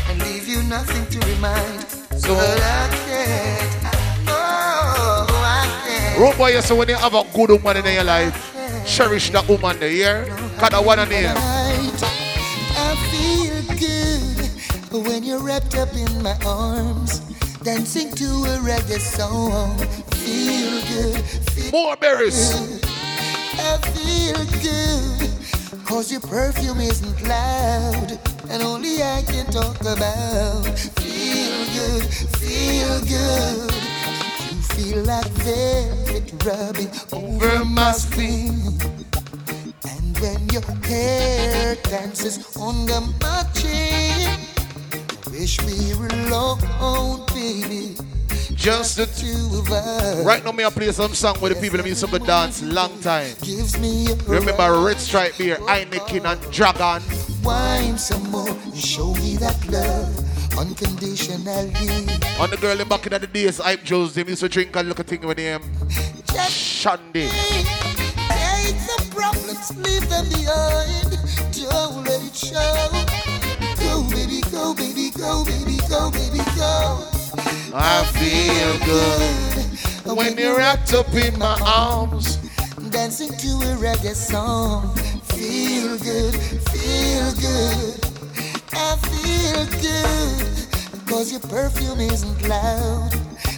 and leave you nothing to remind. So- but I can't. Oh, can't. Boy, you when you have a good woman in your life, cherish that woman there, yeah? Cause that one in there. When you're wrapped up in my arms, dancing to a reggae song. Feel good, feel More berries. good. I feel good, cause your perfume isn't loud, and only I can talk about. Feel good, feel good. You feel like velvet rubbing over my skin. And when your hair dances under my chin, wish we were alone, baby. Just the Two of us. Right now, me I play some song where the people that used to dance long time. Gives me a Remember Red Stripe Beer, Heineken and Dragon. wine some more show me that love unconditionally. On the girl in back in the days, Hype Joe's, they used to drink and look at thing with him. Just Shandy. take the problems, leave them behind. Don't let it show. Go, baby, go, baby, go, baby, go. I feel good when you're wrapped up in my arms. Dancing to a reggae song. Feel good, feel feel good. I feel good. Cause your perfume isn't loud.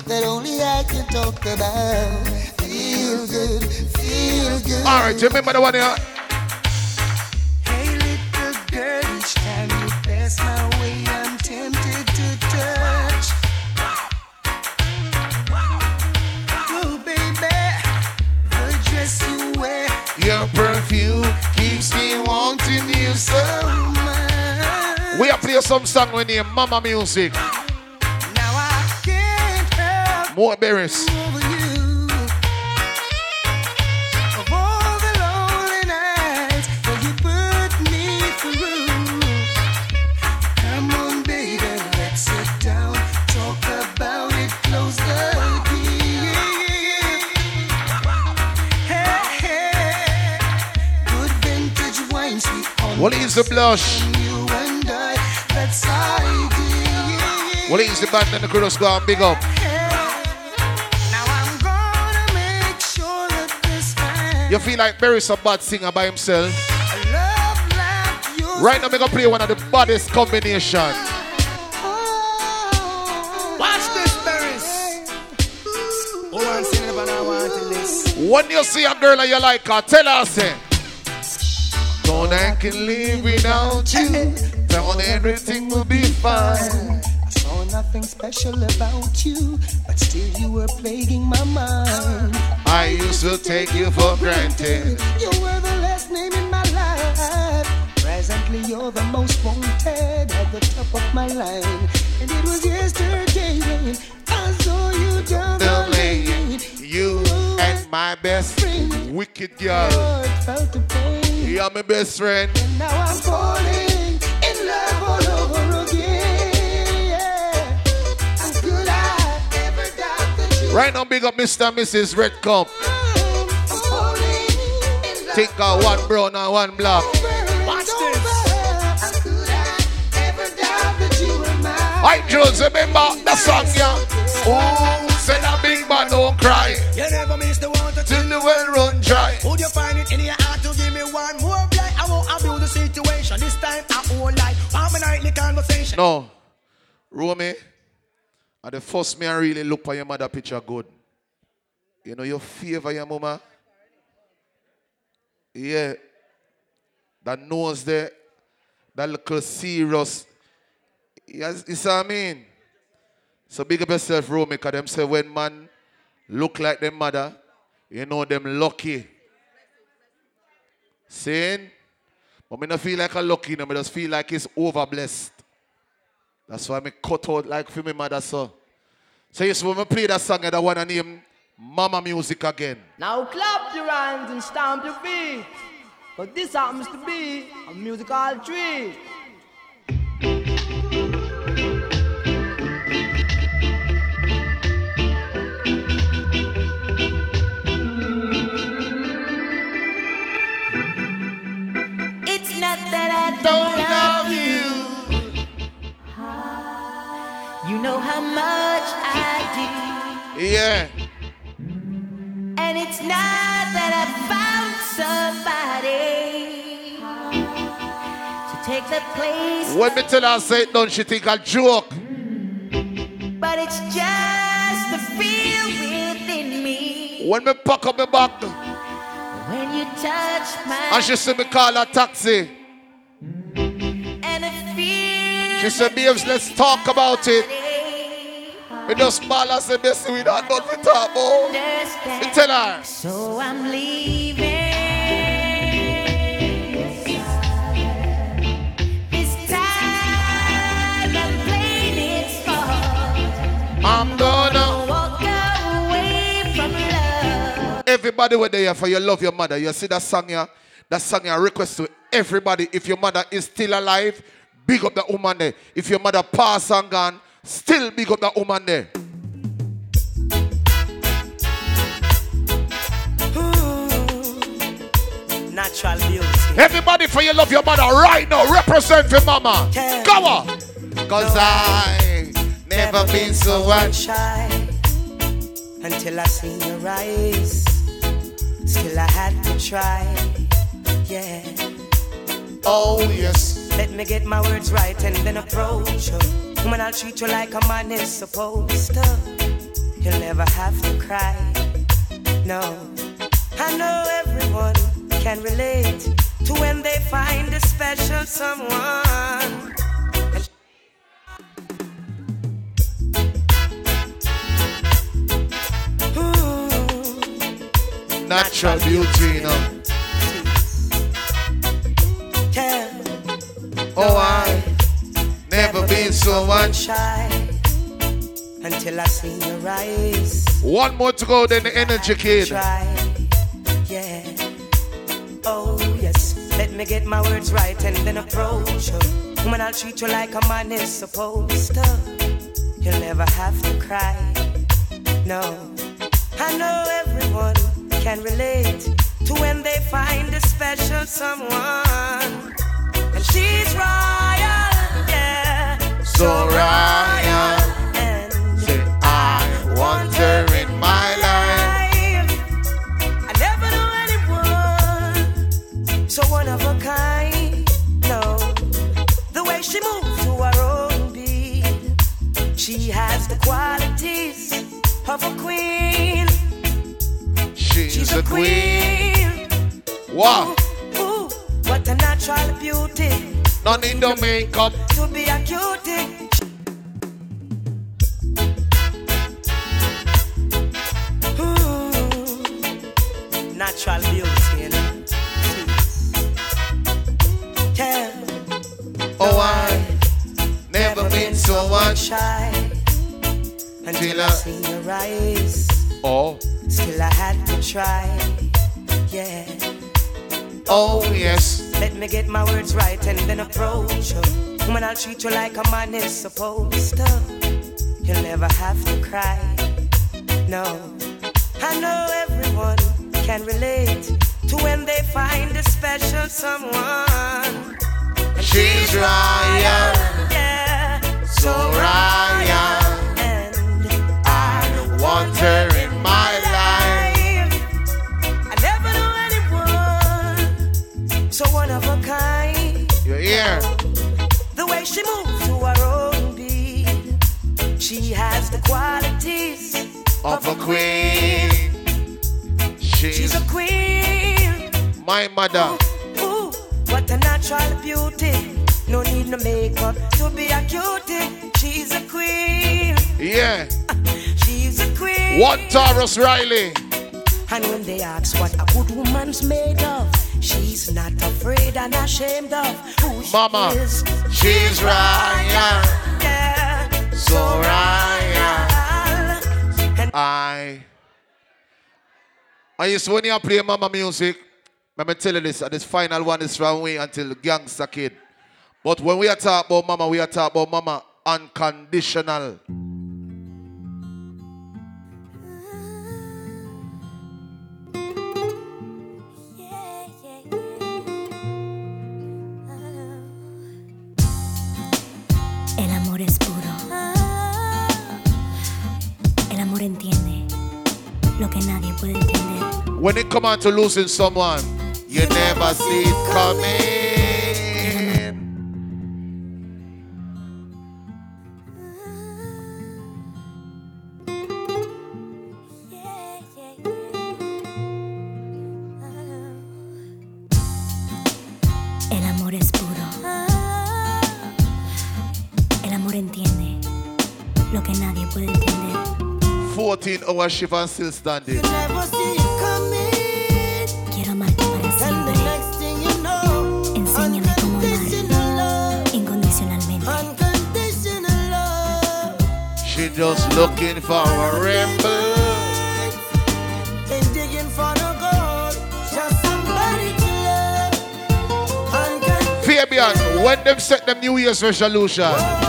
That only I can talk about. Feel good, feel good. All right, you remember the one here? Hey, little girl, each time some song with name Mama Music. Now I can't help More berries. What is the blush? You and I, that's ideal. What is the band and the crew go big up? Now I'm gonna make sure that this man You feel like Berry's a bad singer by himself? love like yours. Right now, I'm gonna play one of the baddest combination. Watch this, Barris. Who wants to never know wanting this? When you see a girl and you like her, tell her, say, Don't I can live without you. Down everything will be fine. I saw nothing special about you, but still you were plaguing my mind. I used to take you for granted. You were the last name in my life. Presently, you're the most wanted at the top of my line. And it was yesterday when I saw you down the The lane. you and my best friend, wicked girl. Felt the pain. You're my best friend. And now I'm falling in love all over again. Yeah. Could I ever doubt that Right now, big up Mr. and Mrs. Redcomb. I'm falling Think of one brown and one black. Watch this. And could I ever you were just remember the song, yeah. Oh, said a man don't cry You never miss the water till the well run dry. Would you find it in your heart to give me one more blight? I won't abuse the situation. This time I won't lie. I'm a nightly conversation. No, Romie, at the first me I really look for your mother picture good. You know your favor your mama. Yeah, that nose there, that little serious. Yes, you see what I mean? So big up yourself, Romie, because them say when man look like them mother, you know them lucky. Saying? But me not feel like a lucky, no, me just feel like it's over blessed. That's why me cut out like for me mother so. So yes, when play that song, I want to name Mama Music again. Now clap your hands and stamp your feet. But this happens to be a musical treat. Don't love you. You know how much I do. Yeah. And it's not that I found somebody to take the place, When me tell her say it done, she think I joke. but it's just the feel within me When me pack up my back when you touch my and she see me call a taxi. She said, babes, let's talk about it. Me just smile and say, Bessie, we don't know what we talk about. understand. Tell her. So I'm leaving. This time I'm playing it smart. I'm gonna. Walk away from love. Everybody were there for you love your mother. You see that song here? That song here request to everybody. If your mother is still alive, big up the woman there. If your mother passed and gone, still big up that woman there. Natural beauty. Everybody for you love your mother right now. Represent for mama. Yeah. Go on. Cause I never been so shy until I seen your eyes. Still I had to try. Yeah. Oh, yes. Let me get my words right and then approach you. Woman, I'll treat you like a man is supposed to. You'll never have to cry. No, I know everyone can relate to when they find a special someone. Natural beauty, you know. Oh, I never been so much. shy until I see your eyes. One more to go, then the energy kid. Yeah. Oh yes, let me get my words right and then approach you. Woman, I'll treat you like a man is supposed to. You'll never have to cry. No, I know everyone can relate to when they find a special someone, and she's royal, yeah. So royal. And Say, I want her in my life. I never knew anyone so one of a kind. No, the way she moves to her own beat, she has the qualities of a queen. She's, a a queen. Wow. Ooh, what a natural beauty No need no makeup. to be a cutie. Ooh, natural beauty, you know. Yeah. Oh, I never been so much. shy until I I- seen your eyes. Oh, Still I had to try. Yeah. oh, yes. Let me get my words right and then approach you. Woman, I'll treat you like a man is supposed to. You'll never have to cry. No, I know everyone can relate to when they find a special someone. And She's royal. yeah, So royal. and I want her in my way she moves to her own beat, she has the qualities Of a queen. She's She's a queen. my mother. Ooh, what a natural beauty. No need no makeup to be a cutie. She's a queen. Yeah. She's a queen. One Tarrus Riley. And when they ask what a good woman's made of, she's not afraid and ashamed of who she Mama, is. she's royal. Yeah, So royal. And I. Used to when you play mama music, let me tell you this, and this final one is from we until Gangster Kid. But when we are talk about mama, we are talk about mama unconditional. Amor entiende lo que nadie puede entender. When it comes to losing someone, you never see it coming. 14 hour shift and still standing. Never see it coming. Quiero amarte para And the next thing you know, unconditional love, incondicionalmente. unconditional love. She just looking for a rainbow. Ain't digging for no gold, just somebody to love. Unconditional. Fabian, when them set them New Year's resolution, oh.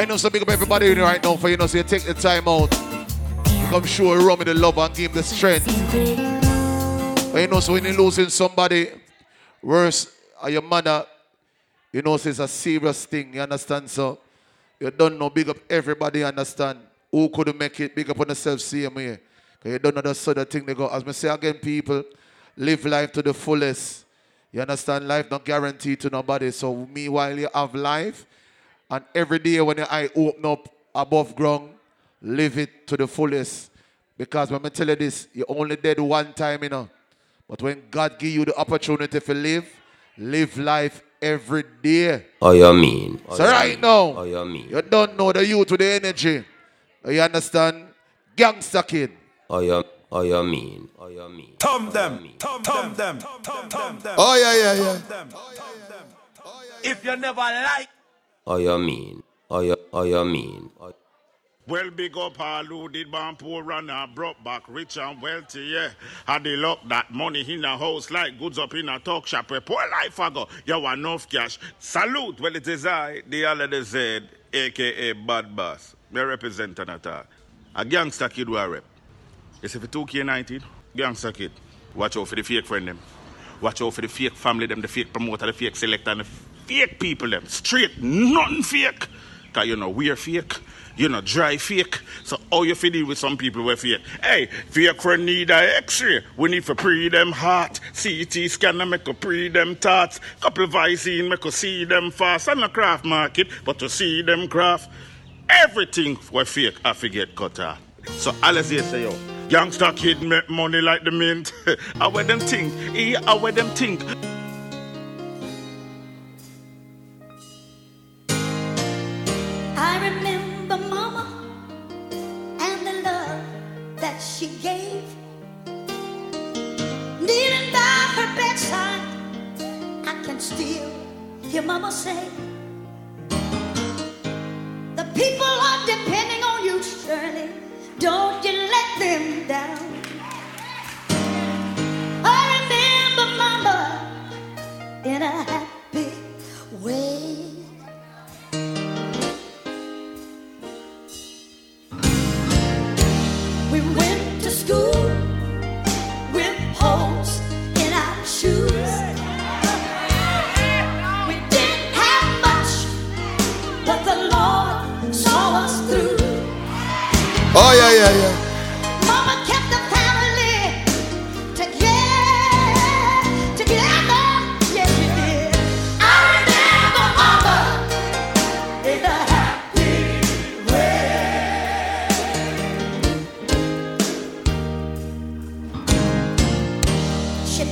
I know some big up everybody right now for you know, so you take the time out. Come show Romie the love and give him the strength. You know, so when you're losing somebody, worse, or your mother, you know, so it's a serious thing, you understand? So you don't know, big up everybody, understand? Who could make it, big up on yourself, same way. Because you don't know the sort of thing they go. As I say again, people, live life to the fullest. You understand? Life not guaranteed to nobody. So meanwhile you have life, and every day when your eye open up above ground, live it to the fullest. Because when I tell you this, you're only dead one time, you know. But when God give you the opportunity to live, live life every day. Oh, you mean? Oh, So you right mean? now, Oh, you mean? you don't know the youth with the energy. You understand? Gangster kid. Oh, you, oh, you mean? Oh, you mean? Tom oh, them, tom them, them, tom them. Oh, yeah, yeah, yeah. If you never like. Oh, you mean? Oh, you, oh, mean? Oh, Well, big up all who did born poor and are brought back rich and wealthy, yeah. Had they lock that money in a house like goods up in a talk shop a poor life ago, you want enough cash. Salute, well, it is I, the holiday Z, aka Bad Boss. Me represent an. A gangster kid who I rep. You see, for 2K19, gangster kid. Watch out for the fake friend them. Watch out for the fake family them, the fake promoter, the fake selector, and the fake people them. Straight, nothing fake. Cause you know we're fake. You know dry fake. So all you feel with some people who fake? Hey, fake friend need a X-ray. We need to pre them heart. CT scanner make a pre them thoughts. Couple Visine make us see them fast. And a craft market, but to see them craft. Everything we fake, I forget cut off. So Alice here say yo, youngster kid make money like the mint. I wear them think, I wear them think. I remember Mama and the love that she gave. Kneeling by her bedside, I can still hear Mama say, The people are depending on you, Shirley. Don't you let them down. I remember Mama in a happy way. Oh, yeah, yeah, yeah. Mama kept the family together, together. Yes, she did. I remember Mama in a happy way. She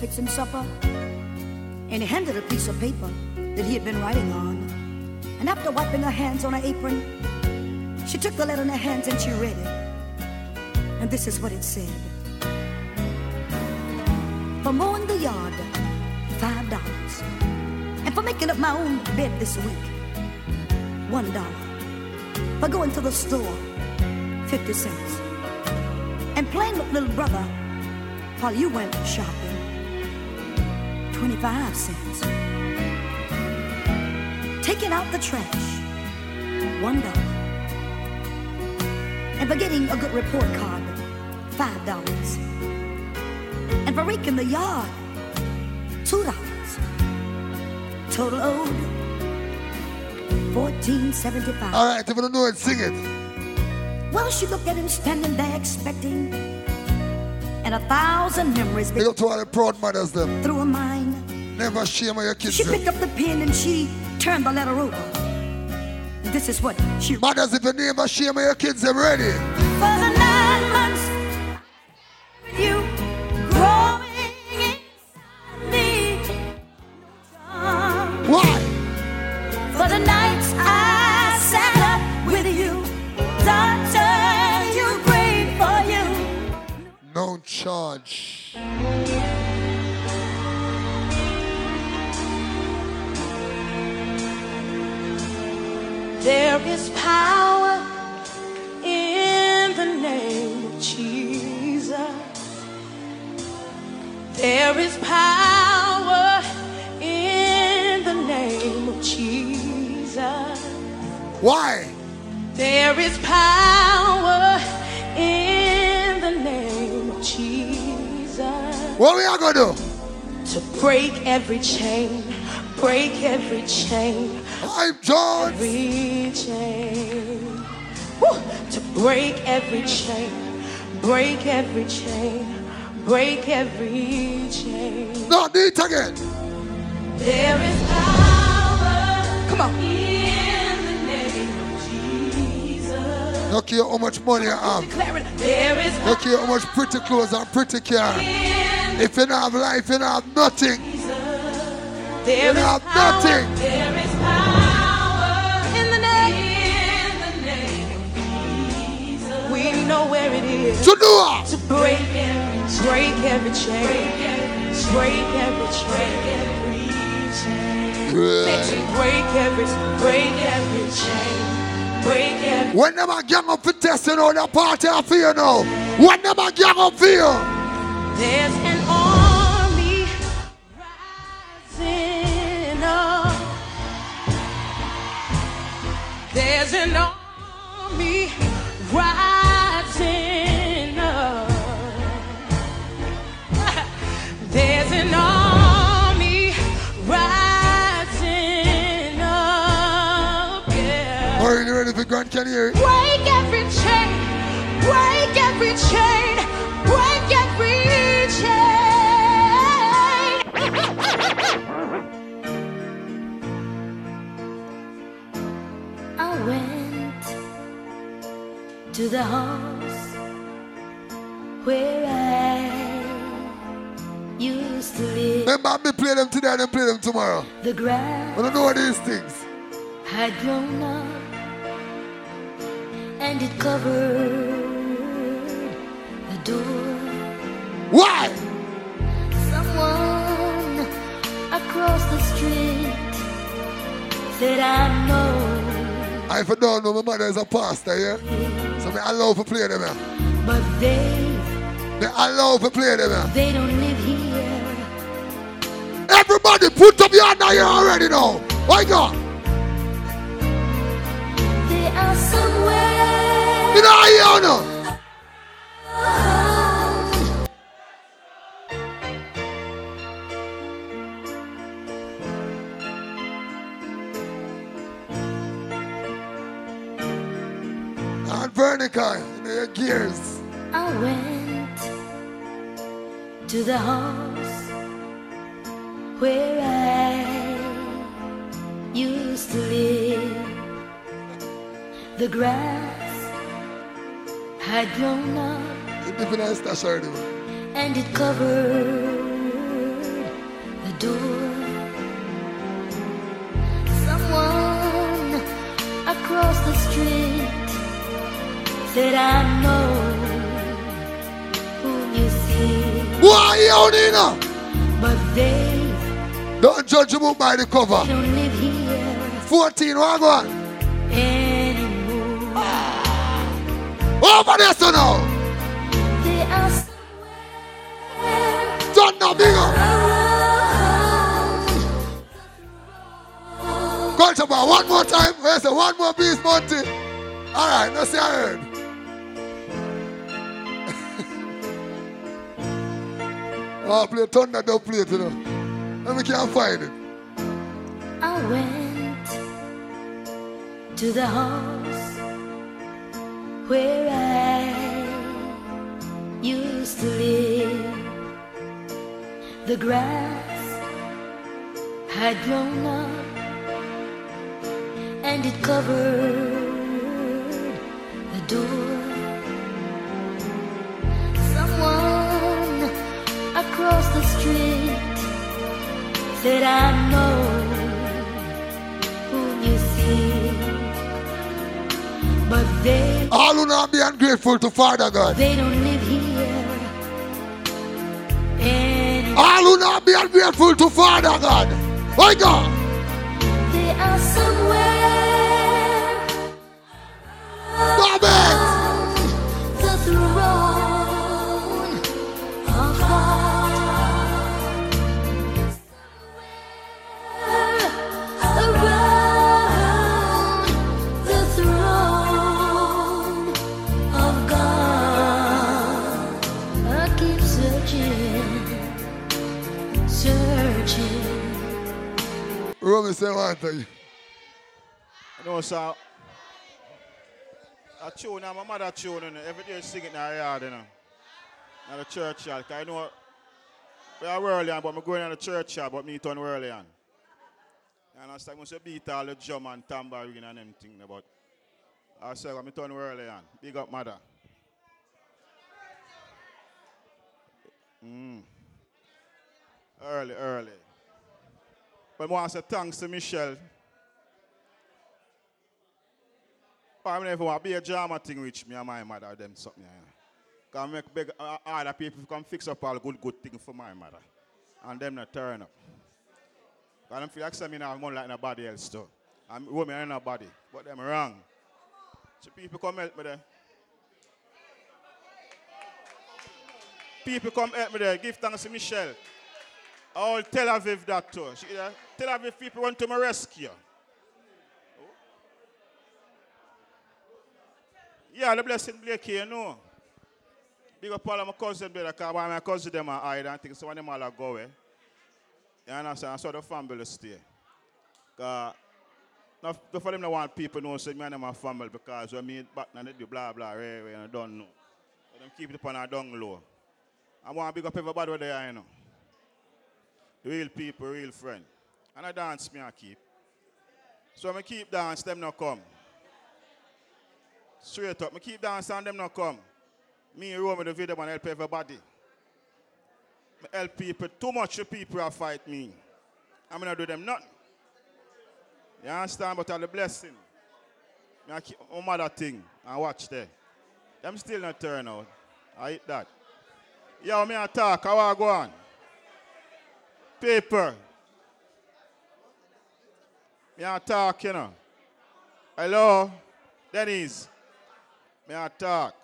was fixing supper and he handed a piece of paper that he had been writing on. And after wiping her hands on her apron, she took the letter in her hands and she read it. And this is what it said For mowing the yard, five dollars. And for making up my own bed this week, one dollar. For going to the store, 50 cents. And playing with little brother while you went shopping, 25 cents. Taking out the trash, one dollar. And for getting a good report card, five dollars. And for raking the yard, two dollars. Total owed, fourteen seventy-five. All right, if you don't know it, sing it. Well, she looked at him standing there expecting, and a thousand memories Big up to all the proud mothers them. through her mind. Never shame on your kids. She picked up the pen and she turned the letter over. This is what she Mothers, if you never shame your kids, them ready. Break every chain. I'm John. Every chain. Woo! To break every chain, break every chain, break every chain. No, do it again. There is power. Come on. In the name of Jesus. No care how much money I have. Declaring there is No care how much pretty clothes and pretty car. If you don't have life, you don't have nothing. There You is don't power. nothing. There is power in the name. In the name of Jesus. We know where it is. To do what? To break every, chain, break every chain. Break every chain. Break every, chain. break every chain. Break every When them a gang up for testing all the party I feel now. What them a gang up for you? There's There's an army rising up. There's an army rising up. Yeah. Are you ready for Grand Canyon? Break every chain, break every chain, break every chain. To the house where I used to live. Remember me play them today and then play them tomorrow. The grass I don't know what these things. had grown up and it covered the door. Why? Someone across the street said, I know. I if you don't know, my mother is a pastor, yeah? So me allow to play them, yeah? But they, Me allow to play them, yeah? they don't live here. Everybody put up your hand now here already now. Why God? They are somewhere. You know you know. You your gears. I went to the house where I used to live. The grass had grown up You live in a stash and it covered the door. Said, I know who you see. Why you Nina? But they Don't judge a book by the cover. don't live here 14, what go on? anymore. Over there, so now. They are Turn now, bigger. Culture bar, one more time. Where's the one more piece, Monty? All right, let's see I oh, play thunder, don't play it, you know. Let me can't find it. I went to the house where I used to live. The grass had grown up and it covered the door. Across the street said, I know who you see. But they, All who not be ungrateful to Father God. they don't live here. And All who not be ungrateful to Father God. Why God? they are somewhere Stop it! Romie say one thing. Know, so a tune, and my mother tune, know, every day sing it in her yard, you know. In the church yard. 'cause I know we are on, but I'm going in the church but me turn on. And I I must beat all the drum and tambourine and them but I said, I'm turn on. Big up, mother. Mm. Early, early. But I want to say thanks to Michelle. But I never want to be a drama thing which me and my mother them something. Because make big uh, other people come fix up all good good things for my mother. And them not turn up. Because I feel like me now more like nobody else too. I'm women and nobody. But them wrong. So people come help me there. People come help me there. Give thanks to Michelle. All Tel Aviv that too. She, Tel Aviv people went to my rescue. Yeah, the blessing Blake here, no. Big up all of my brother, because my cousins them are hide and things, so when them all are go away. You understand? So the family stay. Not, not for them to want people know say me and them are family because when me back and they do blah blah rah, rah, and I don't know. But them keep it upon a down low. I want to big up everybody where they are, you know. The real people, real friend. And I dance me I keep. So I keep dance, them not come. Straight up. I keep dancing and them not come. Me and Rome the video and help everybody. I help people. Too much people are fight me. I'm not do them nothing. You understand? But all the blessing. Me I keep my mother thing and watch there. Them still not turn out. I eat that. Yo, me I talk. How I go on? Paper. Me I talk, you know. Hello? Dennis. Me I talk.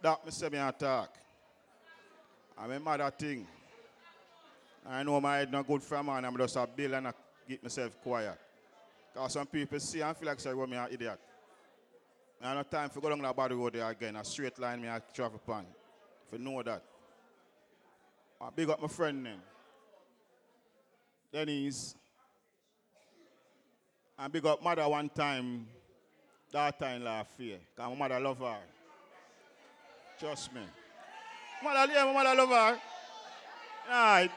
That me say me I talk. I'm a mother thing. I know my head not good for a man. I'm just a bill and I keep myself quiet. Because some people see and feel like say, well, me an idiot. I no time for go down that body road there again. A straight line me I travel upon. If you know that. I big up my friend then. Denise. And big up mother one time, daughter in law fear. Because my mother love her. Trust me. Mother, yeah, mother love her. Right.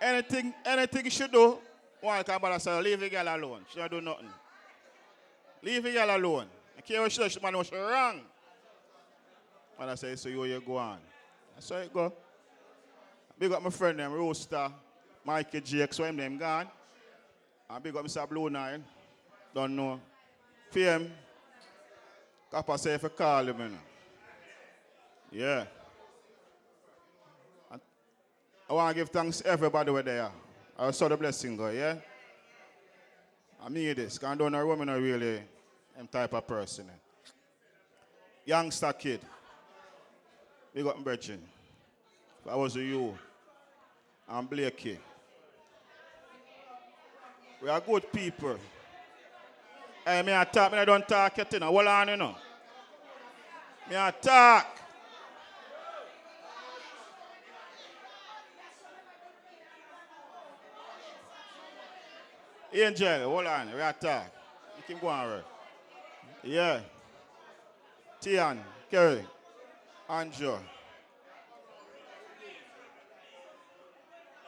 Anything, anything she do, one can mother say, leave the girl alone. She don't do nothing. Leave the girl alone. I care what she does, she man she wrong. Mother say, so you, you go on. That's how it go. Big up my friend them, Rooster, Mikey Jake, so him them gone. And big up Mr. Blue Nine. Don't know. PM. Kappa say if you call him, you. Yeah. And I want to give thanks to everybody where they are. I saw the blessing go, yeah? I mean this, because I don't know a woman really them type of person. eh. Youngster kid. Big up Bridging. If I was you, I'm Blakey. We are good people. Hey, me a talk, me I don't talk yet, you know. Hold on, you know. Me a talk. Angel, hold on, we are talk. You can go on, right? Yeah. Tian, Kerry, Andrew.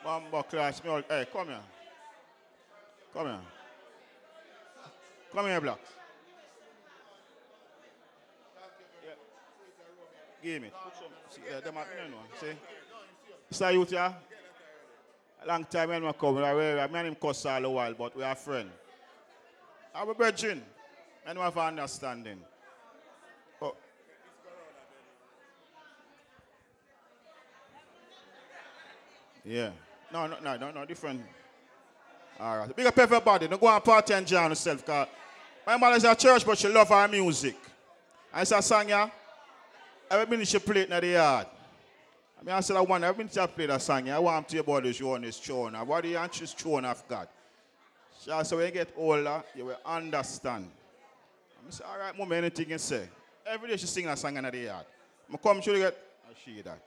Bamba class, me all, hey, come here. Come here. Come here, Blacks. Give me. See, uh, them are, you know, see? Sir Youth, yeah? A long time when we come, we are, me and him cuss all a while, but we are friends. Our brethren, and we have understanding. Oh. Yeah. No, no, no, no, different. All right. Big up everybody. Don't go and party and enjoy yourself. My mother's at church, but she love her music. I said, song, yeah. Every minute she play it in the yard. I mean, I said, I want every minute she play that song. I want to hear about this show this tune. What do you want she's tune of God? She said, when you get older, you will understand. I said, all right, mom, anything you say. Every day she sing that song in the yard. I come to get, I see that.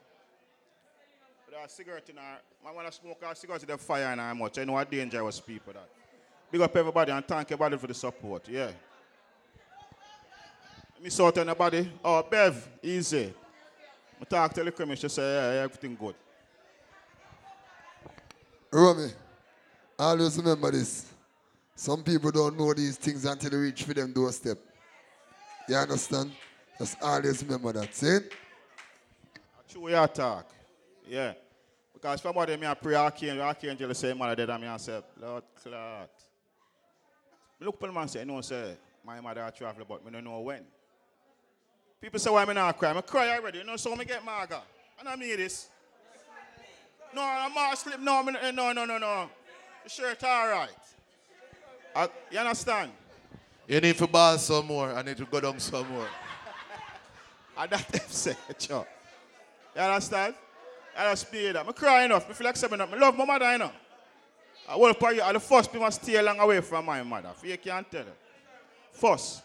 A cigarette in her, I want to smoke a cigarette in the fire in her much. I know how dangerous people that. Big up everybody and thank everybody for the support. Yeah. Let me sort anybody. Oh, Bev, easy. I talk to the she say, yeah, everything good. Romie, always remember this. Some people don't know these things until they reach for them doorstep. You understand? Just always remember that. See? True talk. Yeah. Because for them, I pray Archangel, Archangel say, mother dead, and me I say, Lord, clot. Me look the man say, no, say, my mother a travel, but me don't know when. People say, why me not cry? I cry already, you know, so me get maga. And I mean this. No, I'm not sleep. No, me, no, no, no, no. The shirt all right. Uh, you understand? You need to ball some more. I need to go down some more. And that them say. You understand? I just pay that. I'm crying enough. I feel like seven up. I love my mother, you know. I will for you. I'm the first people stay long away from my mother. For you can't tell her. First.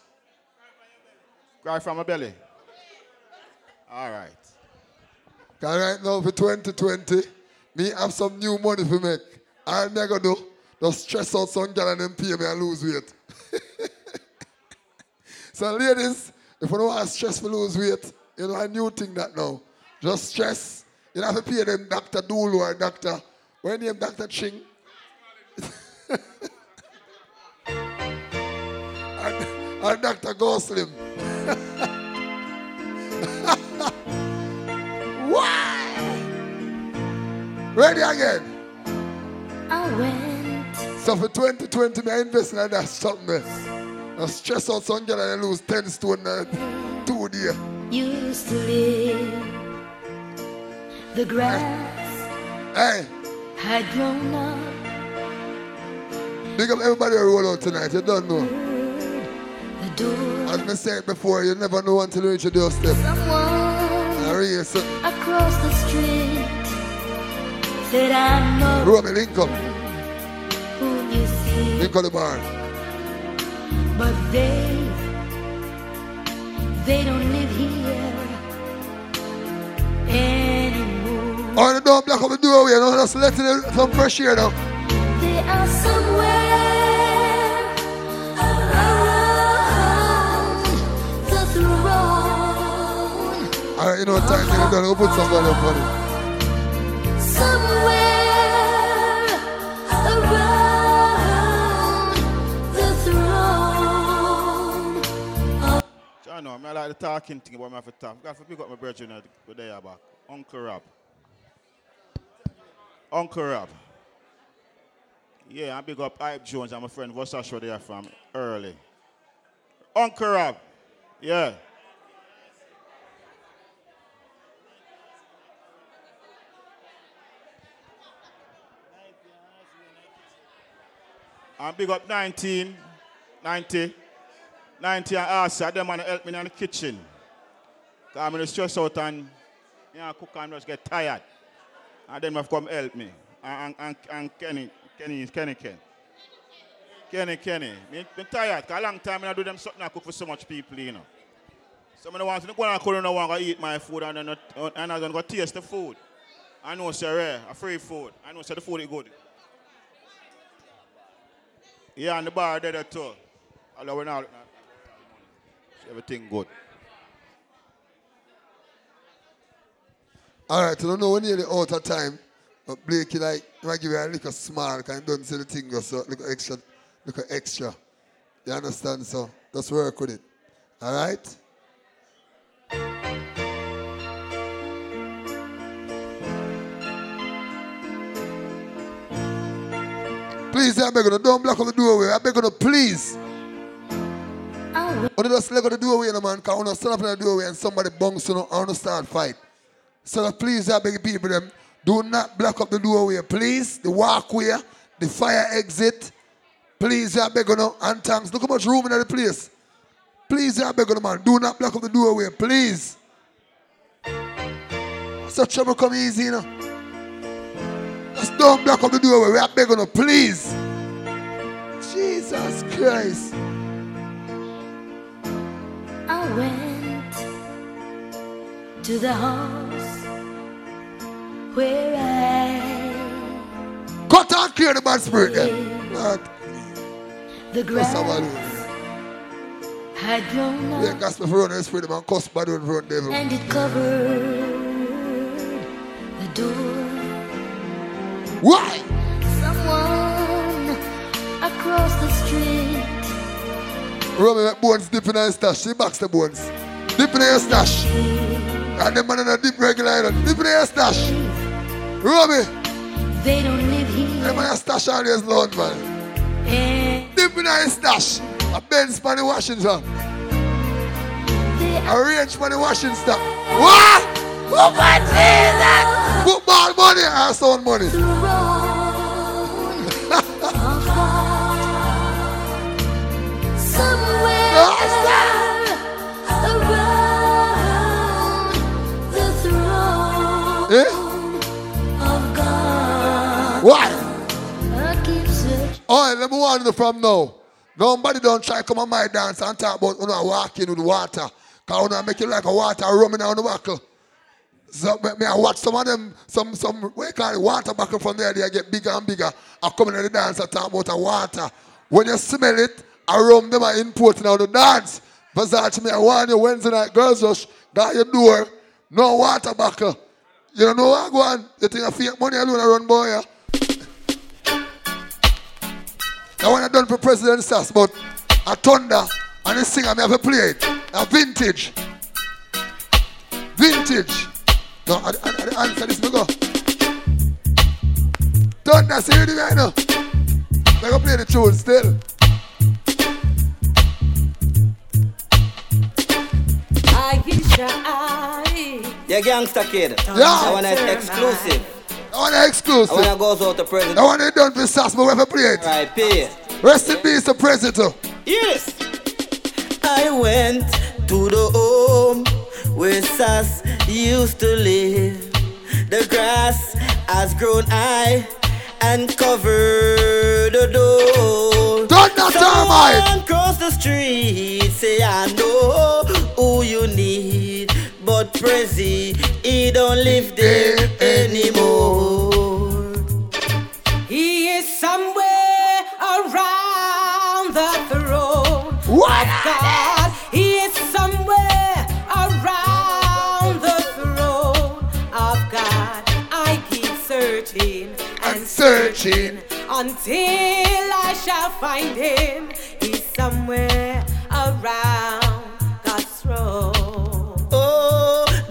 Cry from my belly. All right. Cause right now for 2020, me have some new money to make. All me gonna do, just stress out some girl and then pay me and lose weight. so ladies, if you don't want to stress for lose weight, you know a new thing that now. Just stress. You don't have to pay them Dr. Dulu or Dr. When name Dr. Ching? or, or Dr. Goslim. Why? Ready again. I went. So for 2020, me I invest in that something. I stress out some girl and I lose 10 stone in two days. You used to live. The grass Hey, had grown up. big up everybody who roll out tonight. You don't know. The door. As I said before, you never know until you reach your doorstep. Someone I so. across the street said, I'm not Romy Lincoln. who you see. Lincoln the bar. But they, they don't live here anymore. Oh, you don't block up the doorway. You know, just let in some fresh air now. They are somewhere around the throne. All right, you know, what time you're done. We'll put somebody up on it. Somewhere around the throne. I know, I like the talking thing, but I have to talk. I have to pick up my brethren at the day back. Uncle Rob. Uncle Rob. Yeah, I big up Hype Jones I'm a friend Vossasho there from early. Uncle Rob. Yeah. And big up 19, 90, 90 and Asa, them man to help me in the kitchen. I'm in stress out and you know, cook and just get tired. And then have come help me. And, and, and, and Kenny, Kenny, Kenny, Kenny. Kenny, Kenny. Me, me tired, because a long time I do them something I cook for so much people, you know. So I don't want go and cook, I don't want to eat my food and, then and I don't go taste the food. I know it's rare, a free food. I know so the food is good. Yeah, and the bar there too. Although we're not, everything good. All right, so I don't know when you're out of time, but Blakey, like, if I give you a little small, because I don't see the thing, so little extra, little extra. You understand? So just work with it. All right? Please, I beg you, don't block on the doorway. I beg you, please. Oh. When you just let go the doorway, no man, because when you stand up in the doorway and somebody bunks you, know, I want to start fight. So please, I beg people, them, do not block up the doorway, please. The walkway, the fire exit. Please, I beg you, no, and thanks. Look how much room in the place. Please, I beg you, man, do not block up the doorway, please. So trouble come easy, you know. Just don't block up the doorway. We are begging you, please. Jesus Christ. I went to the house where I Cut and clear the bad spirit then. Lord, the grass had grown Yeah, up gospel for run the spirit, man. Cuss bad one run devil. and it covered the door. Why? Someone across the street Run me bones dip in her stash. She box the bones. Dip in her stash. And the man in a dip regular island. Dip in her stash. Me. They don't live here. The man a stash always loud, man. Dip in her stash. A Benz for the Washington. A range for the Washington. What? Football Jesus! Football money or sound money? somewhere around Why? I keep All right, let me warn you from now. Nobody don't try come on my dance and talk about you know, walking with water. Because you know, make you like a water rumming down the buckle. So me, I watch some of them, some, some, what you call it, water buckle from there, they get bigger and bigger. I come in the dance and talk about the water. When you smell it, I rum them are importing out the dance. Versace, me I warn you, Wednesday night, girls rush, got your door, no water buckle. You don't know what go on? You think I fake money alone I run boy, yeah? That one I done for President Sass, but a thunder and the singer me have to play it. A vintage. Vintage. No, I, I, I, I answer this me go. Thunder, see you right now. I go play the tune still. i Aisha, I. Yeah, gangster kid. Yeah. I want it exclusive. I want it exclusive. I want to goes out to president. I want it done for Sass, but we have play it. Right, pay. Rest in peace, the president. Yes. I went to the home where Sass used to live. The grass has grown high and covered the door. Don't Thunder Someone cross the street, say I know who you need, but Prezi, he don't live there anymore. He is somewhere around the throne. What? of God, he is somewhere around the throne of God. I keep searching and searching until I shall find him. He's somewhere around God's throne.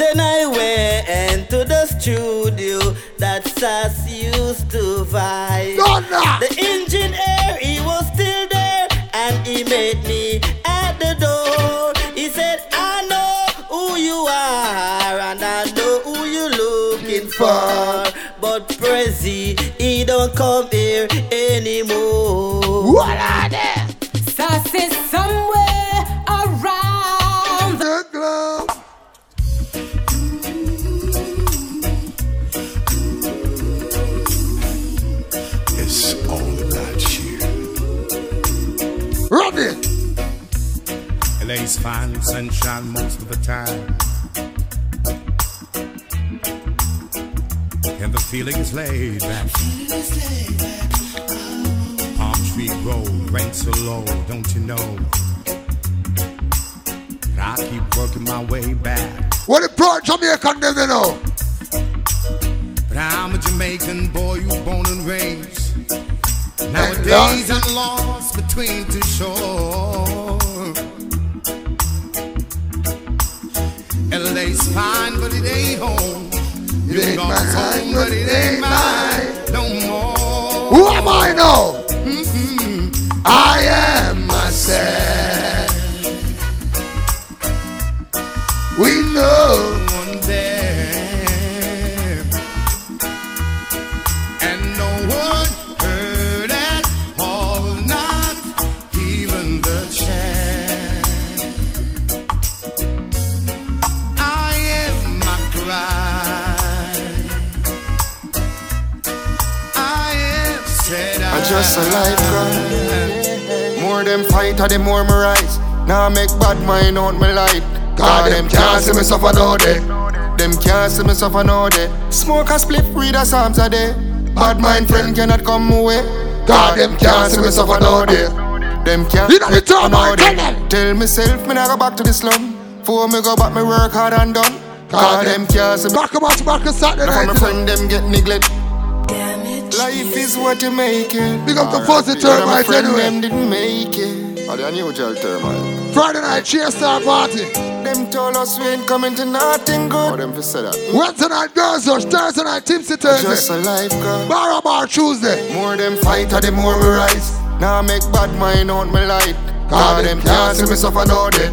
Then I went to the studio that Sass used to vibe. The engineer, he was still there, and he met me at the door. He said, I know who you are, and I know who you're looking for. But Prezi, he don't come LA's fine sunshine most of the time. And the feeling is laid back. Palm tree road, rain so low, don't you know? That I keep working my way back. What the pro Jamaican them, you know? But I'm a Jamaican boy who's born and raised. Nowadays I'm lost between two shores. Fine, but it ain't home. New ain't mine, home, but it ain't mine no more. Who am I now? Mm-hmm. I am myself. We know. Just a life cry. More them fight, or the more me rise. Now I make bad mind out my light. God, them can't see me suffer no day. Them can't see me suffer no day. Smoke a spliff, read a psalms a day. Bad mind friend cannot come away. God, them can't see me suffer no day. Them can't You know the suffer no day. tell them. Tell myself me not go back to the slum. Before me go back, me work hard and done. God, them can't see me. Back about to back a Saturday Now my friend them get neglect. Life is what you make it. Big up the fuzzy Now my termites friend anyway. them didn't make it. Are they unusual termite? Friday night cheers star party. Them told us we ain't coming to nothing good. Oh, them for say that. Wednesday night girls rush, Thursday night tipsy Just a Thursday. life, girl. Bar bar Tuesday. More them fight, or the more we rise. Now I make bad mind out my light. God, them can't see me suffer no day.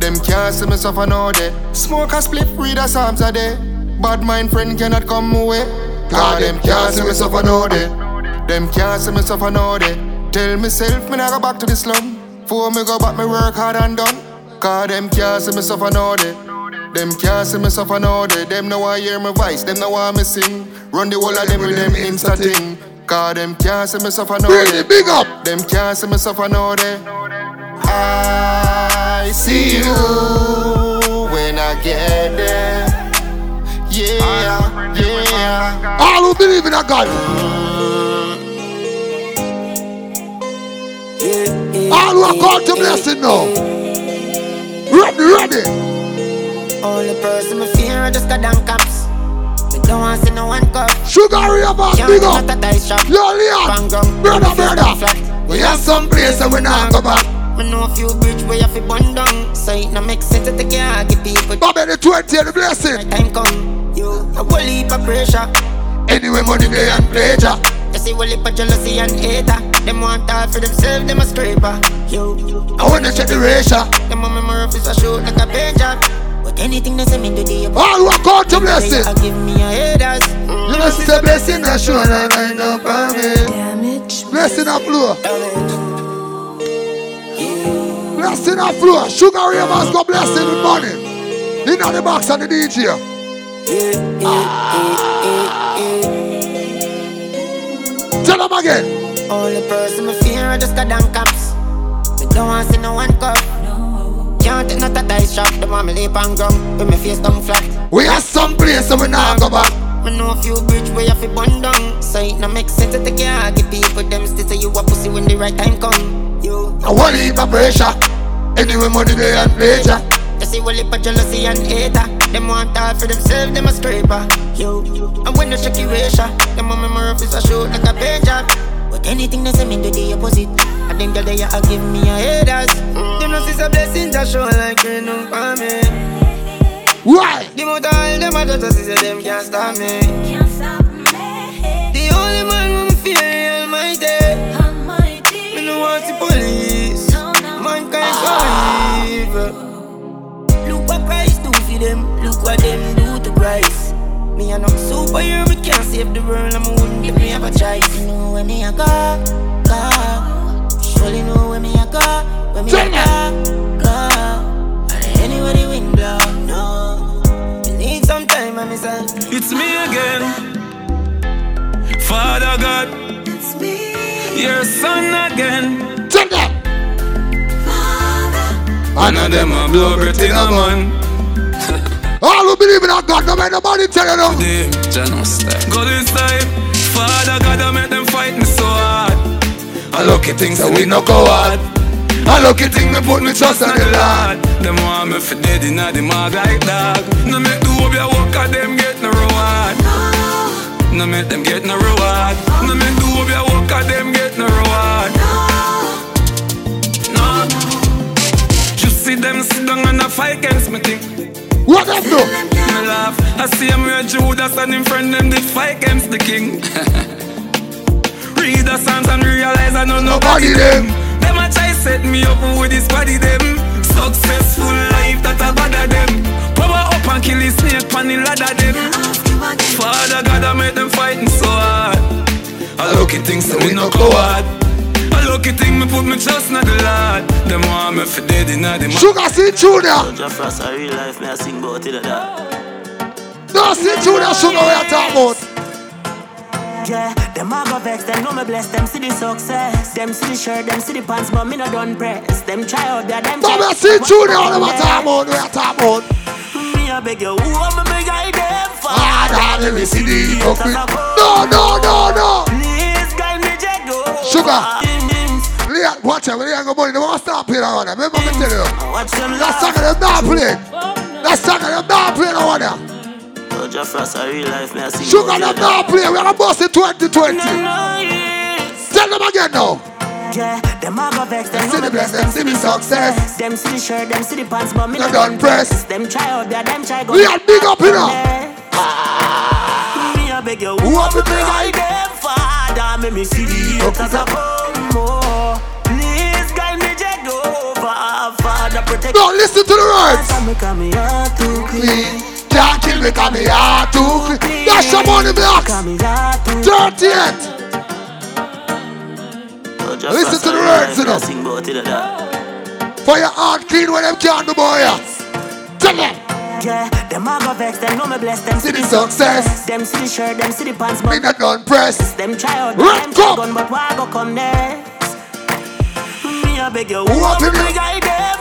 Them can't see me suffer no day. Smoke a spliff, read a psalms a day. Bad mind friend cannot come away. God, them can't see me suffer no day. Them can't see me suffer no day. Tell myself me not go back to the slum. For me go back, me work hard and done. God, them can't see me suffer no day. Them can't see me suffer no day. Them no want hear my voice, them no want me sing. Run the whole of them with them insta thing. Cause them can't see me suffer no Really day. big up. Them can't see me suffer no day. I see you when I get there. Yeah, yeah. All who believe in a God. All who are called to blessing now. Ready, ready. Only person me fear just got down cops. Me don't want see no one cup. Sugar River, Can't big do up. not a. Yo, Leon. Brother, brother. We have some place and we not go back. Me know a few bridge where you fi burn down. So it no make sense to take care give people. Bobby the 20 the blessing. Time come, yo. A whole heap of pressure. Anyway, money day and pleasure. You see whole heap of jealousy and hater. Them want all for themselves, them a scraper. Yo, I wanna check the ratio. them on my office a shoot like a pager. But anything they say me do the All who are called to blessing. I give me a haters. You know, see the blessing I show and I know for me. Blessing a flow. Blessing a flow. Sugar Ravers go blessing with money. In the box and the DJ. Tell them again. Only person me fear I just got down cops. Me don't want to see no one cup. Can't take not a dice shop. Them want me leap and gum. With me face down flat. We have some place and we not go back. Me know a few bridge where you fi burn down. So it no make sense to take care. Give people them still say you a pussy when the right time come. Yo, I want to heap of pressure. Anyway, money day and pleasure. you see whole heap of jealousy and hater. Them want all for themselves, them a scraper. Yo, and when the shaky ratio, them on my office a shoot like a pager. But anything they say me do the opposite. I think that they a give me a haters. Mm. Them no see a blessing to show like rain on me. Why? The more all them a just see them can't stop me. Mankind. Look what Christ do for them. Look what them do to Christ. Me a no superhero, me can't save the world. I'm give me have a choice. You know where me a go, go. Surely know where me a go, where me a go, go. And anywhere the wind blow, no. Me need some time on myself. It's me again. Father God. It's me. Your son again. Tell them. I know them a blow breath in a man. All who believe in a God, no man nobody tell you no. Them, Go this time. Father God, I make them fight me so hard. I lucky things that we no go hard. I lucky thing me put me trust on the Lord. Them want me for dead inna the mag like dog. No make the hope ya work at them get no reward. Oh. No make them get no reward. No make the hope ya work at them get see them sit down and a fight against me thing. What them do? Me laugh. I see him where Judas and him friend them did fight against the king. Read the Psalms and realize I know nobody them. Them a try set me up with this body them. Successful life that I bother them. Power up and kill the snake pan the ladder them. Father God I make them fighting so hard. I look at things that we no go hard. I look at things me put me trust in the Lord. Them want me for dead in the Sugar Seed Junior. Just for us, a real life, me I sing about it like that. No, Seed Junior, sugar, we are talking about. Yeah, them a go vex, them know me bless, them see the success. Them see the shirt, them see the pants, but me no done press. Them try out there, them No, try- me Seed Junior, all we are talking about, we are talking about. Me a beg you, who am I beg I them for? Ah, let me see the hypocrite. No, no, no, no. Please guide me, Jago. Sugar. Leon, watch out, Leon go money, they won't stop playing on that. Remember me tell you. Watch them That song them not playing. That song them not playing on that. So just a real life, me I sing Sugar them not playing. We are gonna bust it 2020. Tell them again now. Yeah, them a go vex, them See the me bless, them see the success. Them see the shirt, them see the pants, but me No done press. Them try out there, them try go. Leon, big up, you know. Ah. Me a beg you, who am I beg I them father? Make me see the haters a come more. Protect. No, listen to the words. Me come me heart too Clean. Can't kill me, cause me heart too clean. That's your money blocks. 38. Listen to the words, you know. Sing about it like that. For your heart clean when them can't do boy. yeah. Tell them. Yeah, them a go vex, them know me bless them. See the success. Them see the shirt, them see the pants, Me but not done press. them try out, them try gun, but why go come next? Me a beg you, Who me to do- beg I them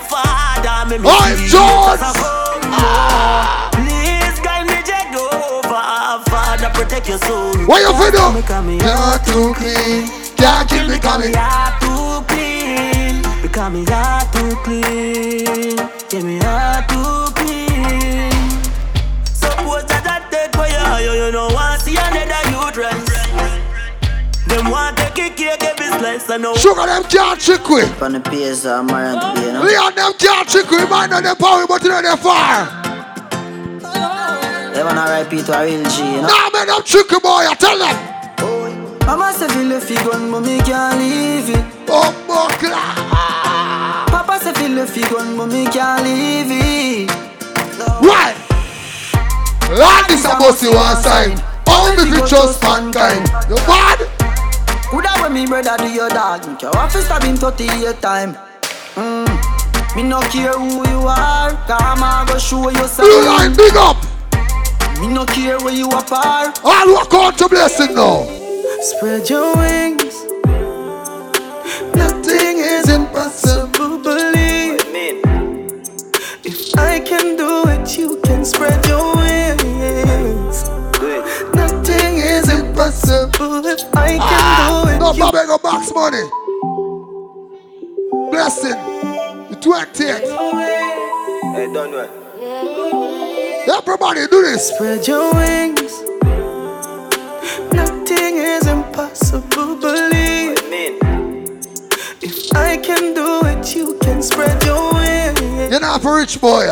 father, me me Oi, see George. Jesus a come more. Please guide me over, Father protect your soul. What you fi do? Me come here. You're too clean. Can't kill me coming. Heart too clean, because me heart too clean. Yeah, me heart too clean. Suppose that I take for you, you, you know want see another youth rise. Them want take a cake every I know. Sugar them can't trick uh, we. On the PS, I'm married to be, you know. Leon them can't trick we. Man know them power, but you know them far. They want to RIP to a real G, you know. Nah, man, them trick you, boy. I tell them. Mama say feel if you gun, but me can't leave it. Oh, my Papa say feel if you gun, but me can't leave it. Right. Lord, this a bossy one sign. Only if you trust mankind. You bad? Coulda when me brother do your dog, me care if you stab him 38 time. Mm. Me no care who you are, come on go show you something. Blue line, big up. Me no care where you apart. All walk out to blessing now. Spread your wings. Nothing is impossible, believe. If I can do it, you can spread your wings. Impossible if I can ah, do it. No, you Bobby, go box money. Blessing. The 28th. Hey, don't do it. Everybody do this. Spread your wings. Nothing is impossible, believe. If I can do it, you can spread your wings. You're not for rich boy.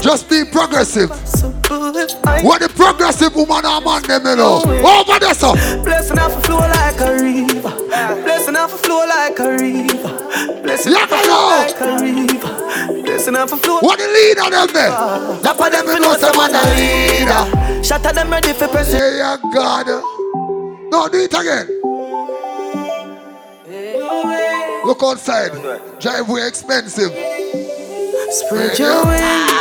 Just be progressive. What the progressive woman or man them you know. Over there, so. Blessing off a flow like a river. Blessing off a flow like a river. Blessing off a flow like a river. Blessing off a flow. What the leader them eh? there? That for them, you know, some man a leader. Shut at them ready for press. Yeah, yeah, God. No, do it again. Look outside. Driveway expensive. Spread your wings.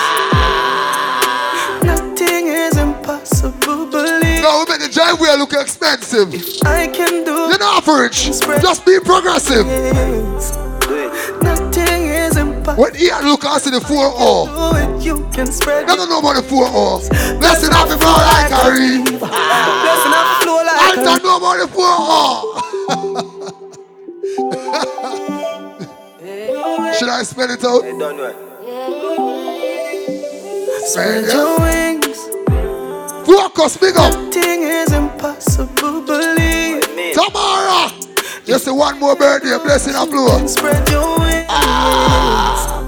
Nothing is impossible, believe. No, we make the driveway look expensive. I can do You're not for rich. Just be progressive. Nothing is impossible. When he look and see the 4 oh. Do it, you can spread Never know about the 4 oh. Blessing off the floor like a river. Blessing off the floor like I a don't know about the 4 oh. Should I spell it out? Don't do it. Spread your wings. Focus, big up. Nothing is impossible, believe. Tomorrow. Just one more birthday, blessing a floor. Spread your wings. Ah.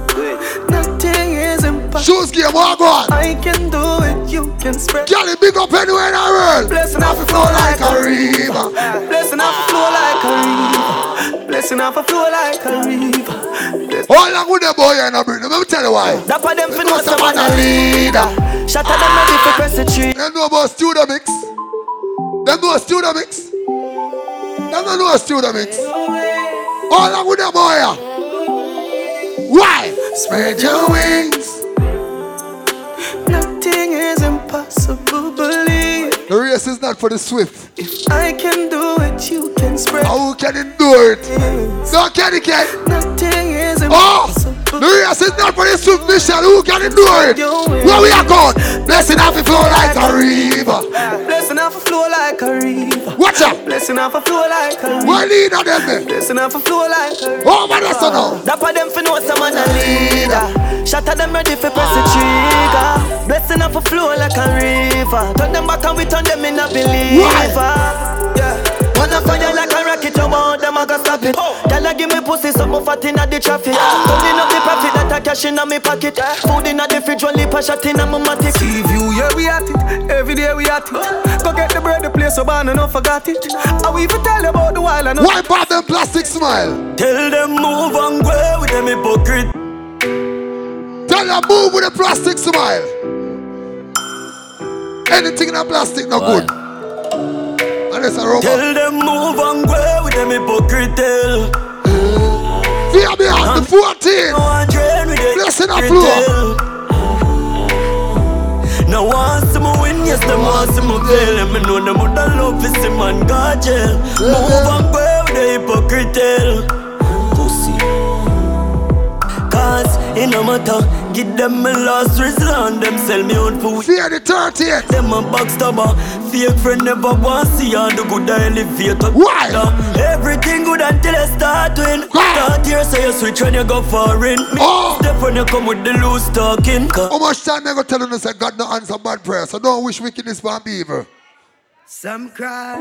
Nothing is impossible. Shoes game, go on? I can do it, you can spread. Girl, big up anywhere in the world. Blessing off a flow like a river. Blessing off a flow like a river. Blessing off a flow like a river. How long with the boy and a bring? Let me tell you why. That for them Because some man a leader. Shut at them ready for press the tree. Them know about studio mix. Them know studio mix. Them don't know studio mix. How long with the boy? Why? Spread your wings. Nothing is impossible, believe. The race is not for the swift. If I can do it, you can spread. How can endure it? No, can it, can Nothing is Oh! impossible. The race is not for the swift mission. Who can endure it? Where we are going? Blessing off the flow like a river. Blessing off a flow like a river. Watch out. Blessing off a flow like a river. Where leader them? Blessing off a flow like a river. There, so now. That for them for know some man a leader. At them ready for press the trigger. Blessing off a flow like a river. Turn them back and we turn them in a believer. Yeah. Wanna fire like a rocket, you want them, I got stop it. Girl, I give me pussy, something fat inna the traffic. Counting up the profit that I cash inna me pocket. Food inna the fridge, one lip a shot inna my matic. See view, yeah we at it. Every day we at it. Go get the bread, the place so bad, and I forgot it. I will even tell you about the wild and Why about them plastic smile? Tell them move and go with them hypocrite. Tell them move with a plastic smile. Anything in a plastic no good. A. Tell them move and go with them hypocrite. Fear behind the 14. Blessing a floor. Yes, them want see me fail. And me know them would love to see man go jail. Move and go with the hypocrite Cause it no matter. Give them my last resort Them sell me out for Fear the 30th Them a backstabber Fake friend never want see on the good elevator Why? Everything good until I start win Start here so you switch when you go foreign Me Oh. step when you come with the loose talking Cause How much time I go tell you say God no answer bad prayer, so don't wish wickedness for beaver. Some cry,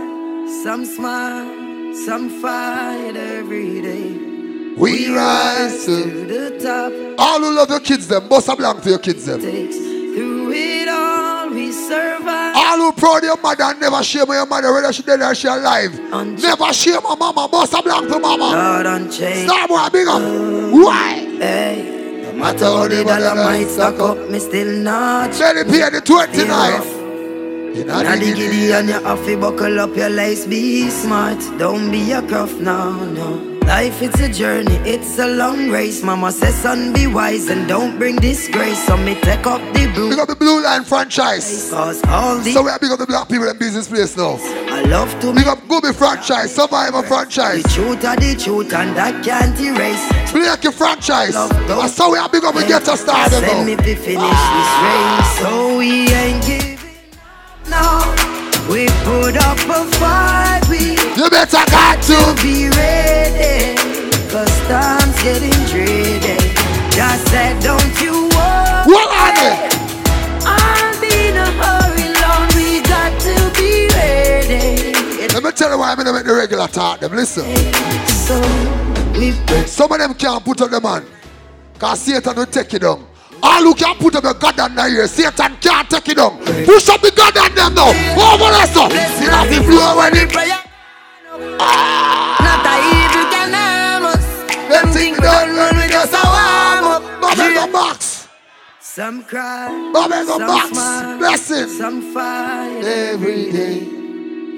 some smile, some fight every day. We rise to the top. All who love your kids, them, bust a blank for your kids, them. Takes Through it all, we survive. All who proud of your mother and never shame your mother, whether she dead or she alive. Never shame my mama, bust a blank for mama. Lord unchanged. Star boy, big up. Why? Hey, no matter how the dollar might stack up, me still not. Let it pay the 29. Now the giddy and you have to buckle up your lace, be smart. Don't be a cuff, no, no. Life it's a journey, it's a long race. Mama says, son, be wise and don't bring disgrace. So me take up the blue. Big up the Blue Line franchise. Cause all the So we are big up the black people in business place now. I love to Big up Gooby franchise, Survivor franchise. The truth are the truth and that can't erase. Blake franchise. That's how we are big up we get us started Send me to finish this race. So we ain't giving now. We put up a fight. We You better got to be ready. Cause time's getting dreary. Just said, don't you worry. What are they? I'll be in a hurry, Lord. We got to be ready. Let me tell you why I'm gonna make the regular talk them. Listen. So we Some of them can't put up the man. Cause Satan will take it down. All who can put up the God on the ear, Satan can't take it down. Push up the God on them now. Oh, Over there, so. You have to blow when it. Ah. Not a evil can harm us. Them think we don't run, we just a warm up. Bobby go box. Some cry, Bobby some box. Blessing. some fight Every day.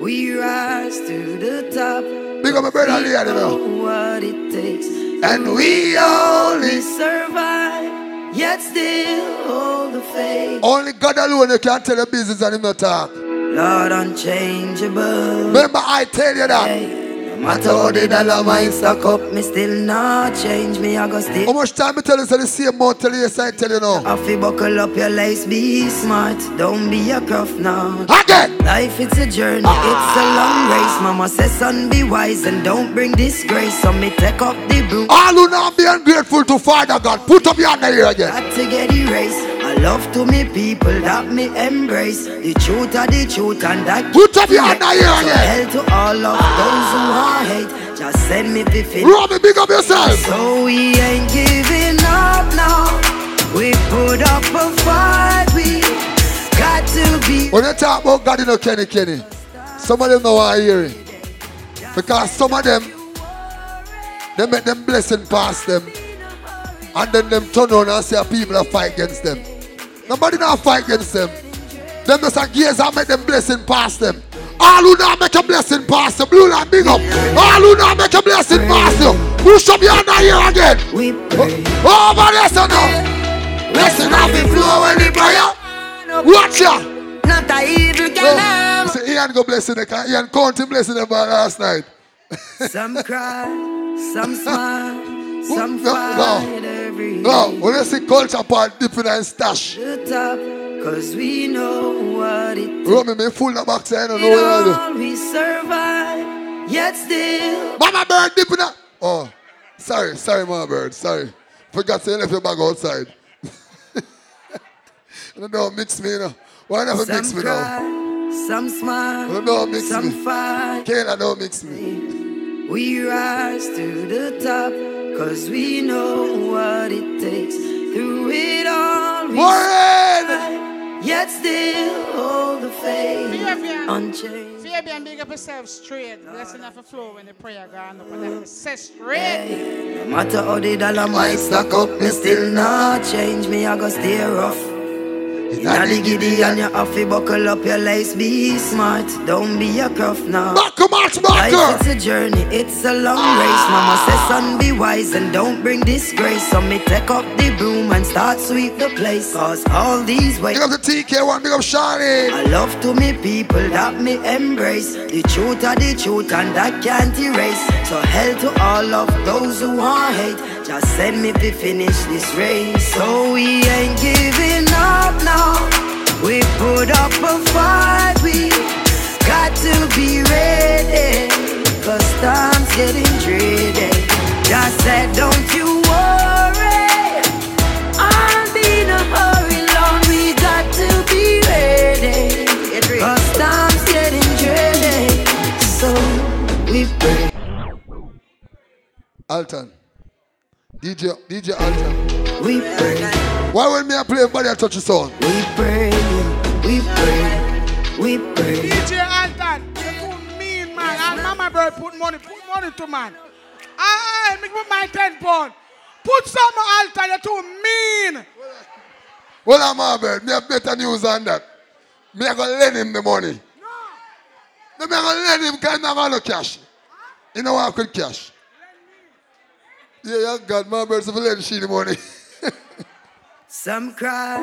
We rise to the top. Big up my brother Lee, you know. what it takes. And we only survive, yet still hold the faith. Only God alone you can tell the business and him not talk. Lord unchangeable. Remember I tell you that. No matter how the dollar might stack up, me still not change me. I go still. How much time I tell you say the same amount tell you yes I tell you now. I feel buckle up your lace, be smart. Don't be a cuff now. Again. Life it's a journey, ah. it's a long race. Mama says, son, be wise and don't bring disgrace. So me take up the broom. All who not be ungrateful to Father God, put up your hand here again. Got to get erased. Love to me people that me embrace. The truth are the truth and that Put up your hand here So again. hell to all of those who are hate. Just send me to finish. Robbie, big up yourself. So we ain't giving up now. We put up a fight. We got to be. When you talk about God, you know Kenny Kenny. Some of them know what I hear it. Because some of them, they make them blessing pass them. And then them turn on and say people are fight against them. Nobody not fight against them. Them just a gaze and make them blessing pass them. All who not make a blessing pass them, blue line big up. All who not make a blessing pass you, push up your hand here again. We Oh, over there, so now. Blessing have the flow when the prayer. Watch ya. Not a evil can. Oh, no. See, Ian go blessing the car. Ian counting blessing the bar last night. Some cry, some smile, some No, fight no. every No, when you see culture part dipping and stash. the top. Cause we know what it Run me, me full the box, I don't know what all we survive, yet still. Mama bird dipping up. Oh, sorry, sorry, mama bird, sorry. Forgot to say left your bag outside. you don't mix me, you know. Why never mix me now? cry, some smile, You don't mix some me. fight. Kayla, don't mix me. We rise to the top, cause we know what it takes. Through it all, we survive, yet still hold the faith unchanged. Fabian, big up yourself straight. Blessing of a flow when the prayer gone up. And that say straight. No matter how the dollar might stack up, me still not change me. I go stay rough. The giddy and you have to buckle up your lace. Be smart, don't be a cuff now. Buckle, march, Life buckle. it's a journey, it's a long ah. race. Mama says, son, be wise and don't bring disgrace. So me take up the broom and start sweep the place. Cause all these ways. Big up the TK1, big up Shani. I love to me people that me embrace. The truth are the truth and that can't erase. So hell to all of those who want hate. Just send me to finish this race. So we ain't giving up now. We put up a fight. We got to be ready. Cause time's getting dreary. Just said, don't you worry. I'll be in a hurry, Lord. We got to be ready. Cause time's getting dreary. So we pray. Alton. DJ, DJ Alton. We pray. Why when me I play body I touch the sound? We pray. We pray. We pray. DJ Alton, you too mean, man. And mama boy put money, put money to man. I, make me put my 10 pound. Put some Alton, you too mean. Well, I'm Abel. Me have better news than that. Me I gonna lend him the money. No. Me I gonna lend him because me I got no cash. You know what I could cash? Yeah, yeah, God, my birds of lend she the money. Some cry,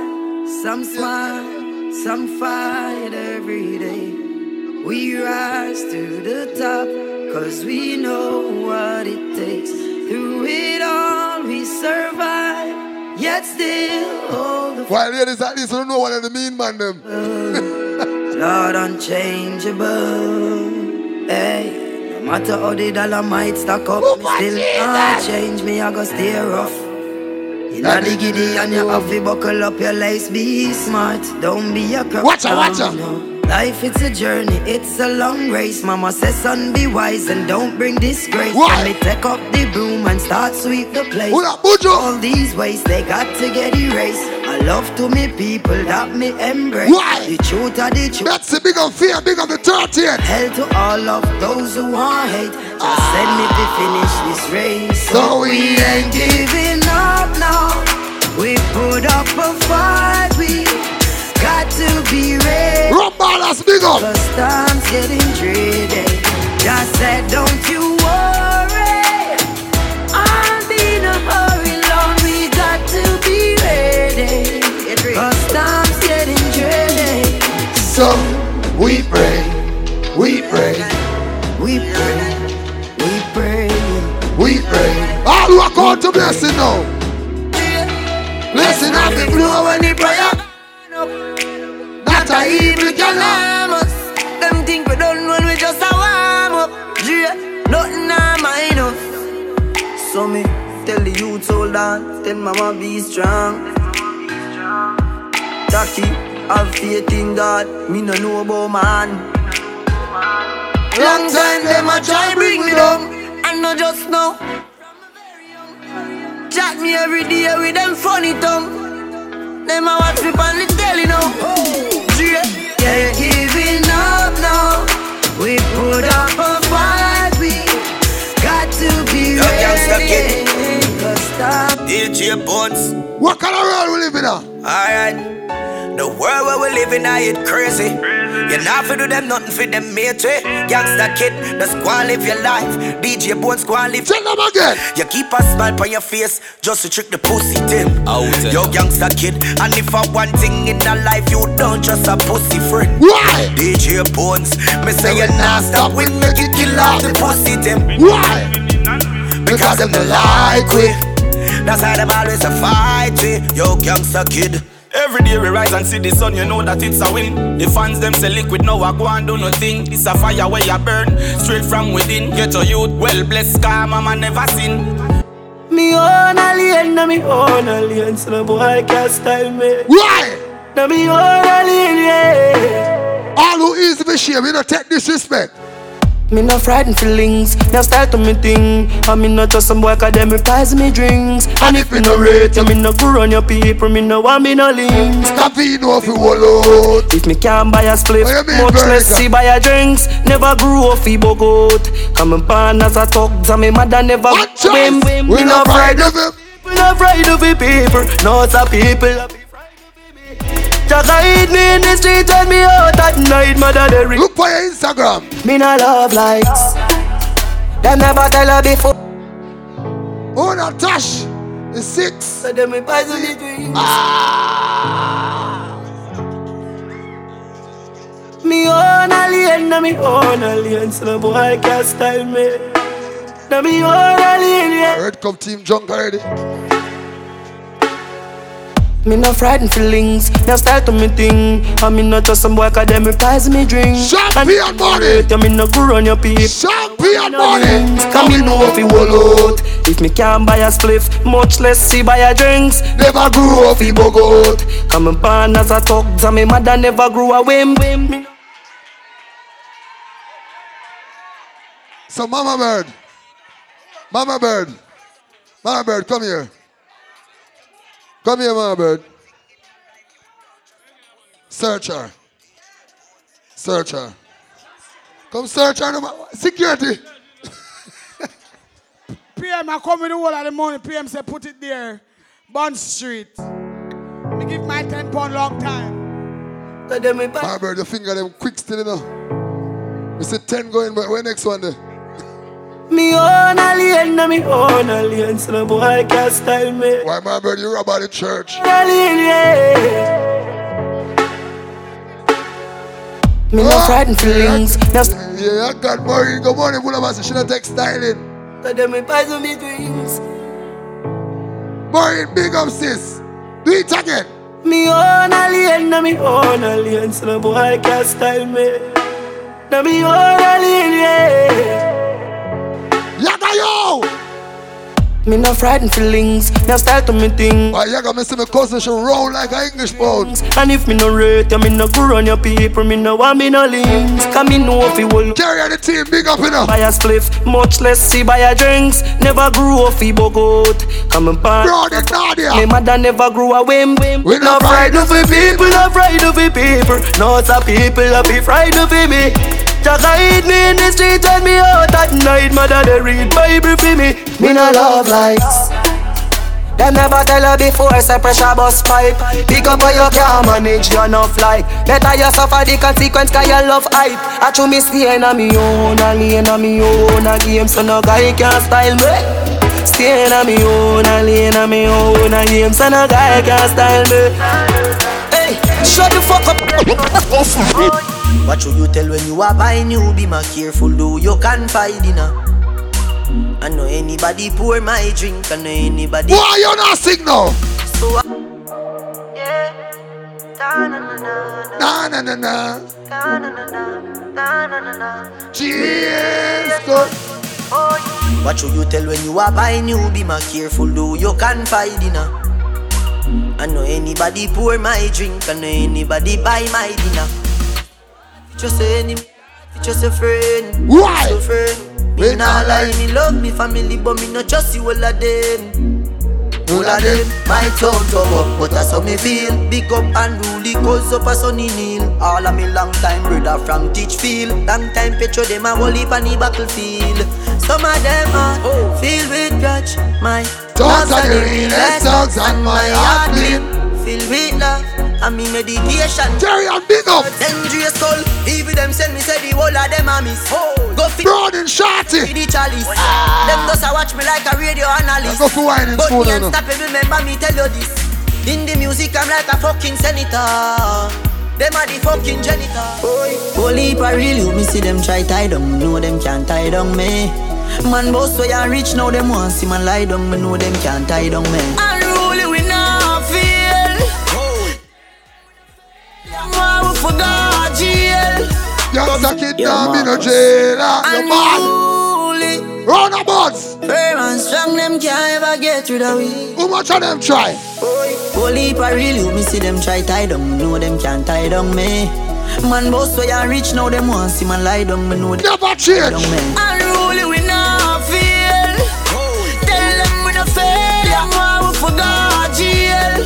some smile, some fight every day. We rise to the top, cause we know what it takes. Through it all, we survive, yet still hold the While ladies at least don't know what they mean, man, them. Lord unchangeable. Hey, matter how the dollar might stack up, me still can't change me. I go stay rough. Inna the giddy and you have to buckle up your lace. Be smart, don't be a crop. Watch out, watch out. Life it's a journey, it's a long race. Mama says, son, be wise and don't bring disgrace. Why? When me take up the broom and start sweep the place. Who that, Bujo? All these ways they got to get erased. I love to me people that me embrace. Why? The truth are the truth. That's the big of fear, big of the 30th. Hell to all of those who want hate. Just ah. send me to finish this race. So we ain't giving up now. We put up a fight. We got to be ready. Rumba, that's big up. Cause time's getting dreary. Just said, don't you So we pray, we pray, We pray, we pray. we pray. All who are called to blessing now. Blessing of the flow when the prayer. Not a evil can Them think we done when we just a warm up. Yeah, nothing I mind us. So me tell the youth hold on, tell mama be strong. Taki, have faith in God. Me no know about man. Long time them a try bring me down, and no just now. Chat me every day with them funny tongue. Them a watch me on the telly now. Yeah, yeah, giving up now. We put up a fight. We got to be Yo, ready. Cause DJ Bones. What kind of world we live in? Alright. The world where we live in, I it crazy. You not fi do them nothing for them mate way. Gangsta kid, just go and live your life. DJ Bones go and live. Tell them again. You keep a smile on your face just to trick the pussy them. Out eh. Yo, gangsta kid, and if I one thing in the life, you don't trust a pussy friend. Why? DJ Bones, me say you not stop with make it kill off the pussy them. Why? Because them no like we. That's how them always a fight we. Yo, gangsta kid. Every day we rise and see the sun, you know that it's a win. The fans them say liquid, now I go and do nothing. It's a fire where you burn, straight from within. Get your youth well blessed, car mama never sin. Me own alien, na me own alien, so no boy can't style me. Why? Na me own alien, yeah. All who easy to shame, we don't take disrespect. Me no frightened feelings, now start to me thing. And me not just some boy, cause them replies me drinks. And if me no rate you, me no go run your people, me no want me no links. Stop know if you will out. If me can't buy a split, much less see buy a drinks. Never grew fi bug out. Come and pan as a talk, and me mother never Watch win, out. win. We Me no frightened of him. We not afraid of the people, no it's a people. Just hide me in the street when me out at night, mother read. Look for your Instagram. Me no love likes. Them never tell her before. Oh, Natash. The six. So them me poison the dreams. Ah! Me own alien, na me own alien, so no boy can't style me. Na me own alien, yeah. Red Cup team junk already. Me no frightened feelings, now start to me thing. I me not just some boy cause them reprise me drink. Champion money. Yeah, me no go run your peep. Champion money. Come me know if you will out. If me can't buy a spliff, much less see buy a drinks. Never grew up, he bug out. Come and pan as a talk, and me mother never grew a whim. So Mama Bird. Mama Bird. Mama Bird, come here. Come here, Mama Bird. Search her. Search her. Come search her. Security. PM, I come with the whole of the money. PM say put it there. Bond Street. Me give my 10 pound long time. Mama Bird, your finger them quick still, you know. We said 10 going, but where next one there? Me own alien, na me own alien, so no boy can't style me. Why, Mama Bird, you rob out the church? Alien, yeah. Me no frightened feelings, now Yeah, I got Maureen, good morning, full of us. She not take styling. so them me poison me dreams. Maureen, big up, sis. Do it again. Me own alien, na me own alien, so no boy can't style me. Na me own alien, yeah. Yaga yo! Me no frightened feelings, now start to me thing. Why, Yaga, me see my cousin, she roll like an English pound. And if me no rate you, me no go run your people, me no want me no links. Cause me know if you will Carry on the team, big up enough. buy a spliff, much less see buy a drinks. Never grew fi bug out. Come and pan. Brody, Nadia. Me mother never grew a whim. We no not frightened frightened fi people, no frightened fi people. No some people a be frightened fi me. Just hide me in the street when me out at night. Mother they read Bible fi me. Me no love likes. Them never tell her before, say pressure bus pipe. Pick up what you can't manage, you no fly. Better you suffer the consequence cause you love hype. I chew me stay in me own, a lane a me own a game. So no guy can style me. Stay in me own, a lane a me own a game. So no guy can style me. Hey, shut the fuck up. Oh, what should you tell when you are buying? You? Be more careful, do you confide in her. I know anybody pour my drink, I know anybody. Why you not sing now? So, Na na na na. Cheers. Good. what should you tell when you are buying you? Be more careful, do you confide in her. I know anybody pour my drink, I know anybody buy my dinner. Just any, just a friend. Why? Just a friend. Me nah lie, me love me family, but me not trust you all of them. All of them, my tongue come up, but that's how me feel. Big up and rule, cause up a sunny kneel. All of me long time brother from Teachfield. Long time petro them a whole heap on the battlefield. Some of them are oh. filled with grudge. My thoughts are the realest realest and my heart clean. Filled with love and me meditation. Carry on, big up. Dangerous call. Even them send me say the whole of them a miss. Go fit Broad and shorty. the chalice. Ah. Them just a watch me like a radio analyst. Go for wine and But spoon, me you know. unstoppable, remember me tell you this. In the music, I'm like a fucking senator. Them are the fucking janitor. Holy heap a real you, me see them try tie down. Know them can't tie down me. Man boss way I rich now, them want see man lie down. Me know them can't tie down me. Why we forgot jail? Youngster kid now be no jailer. You mad? Unruly. Roundabouts. Firm and strong, them can't ever get rid of we. How much of them try? Holy heap a real you, me see them try tie down. Know them can't tie down me. Man boss way I rich now, them want see man lie down. Me know them Never change. down me. Unruly we not feel. Tell them we not fail. Them want we forgot jail.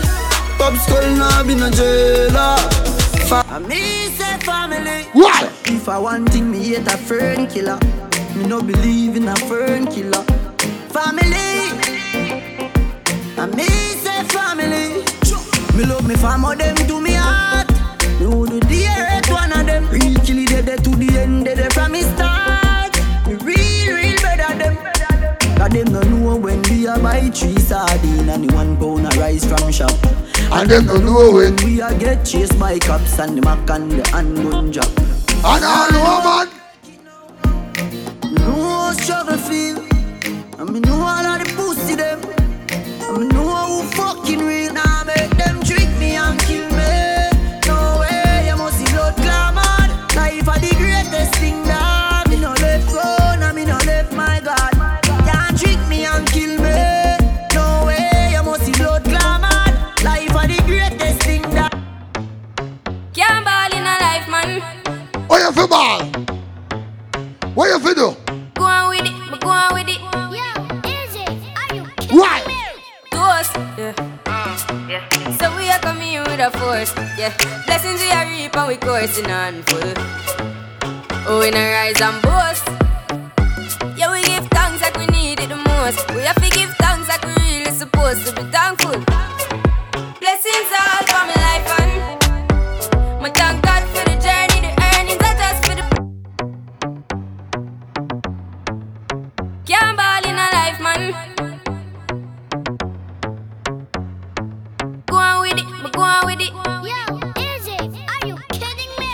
Pop skull now be no jailer. Me say family. What? If I want thing, me hate a fern killer. Me no believe in a fern killer. Family. And me say family. Me love me family, them to me heart. Me would do the earth one of them. Real killy dead to the end, dead from me start. Me real, real better them. Cause them no know when a buy three sardine and one pound of rice from shop. And, them don't know when we a get chased by cops and the mac and the handgun job. And all over. No struggle feel. I mean, no all of the pussy them. I mean, no who fucking real. Now you feel ball? What you feel do? Go on with it, but go on with it. Why? Toast. Yeah. yeah. So we are coming in with a force. Yeah. Blessings we are reap and we coursing on full. Oh, we not rise and boast. Yeah, we give thanks like we need it the most. We have to give thanks like we really supposed to be thankful. With it. Yo, is it? Are you kidding me?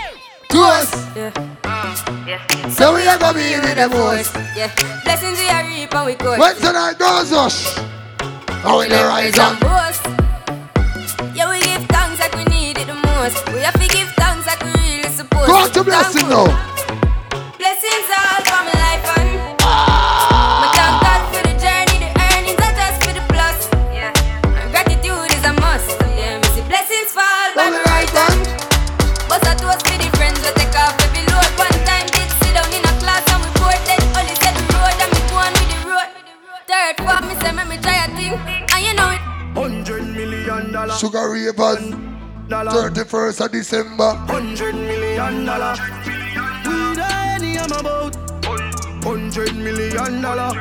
To us. Yeah. Mm, yeah. So we are gonna be in the force. Yeah. Blessings we are reap and we course. When tonight goes us. How we the rise and up. boast. Yeah, we give thanks like we need it the most. We have to give thanks like we really supposed Go on to be blessing thankful. now. 31st of December. Hundred million dollar. We the any I'm about. Hundred million dollar.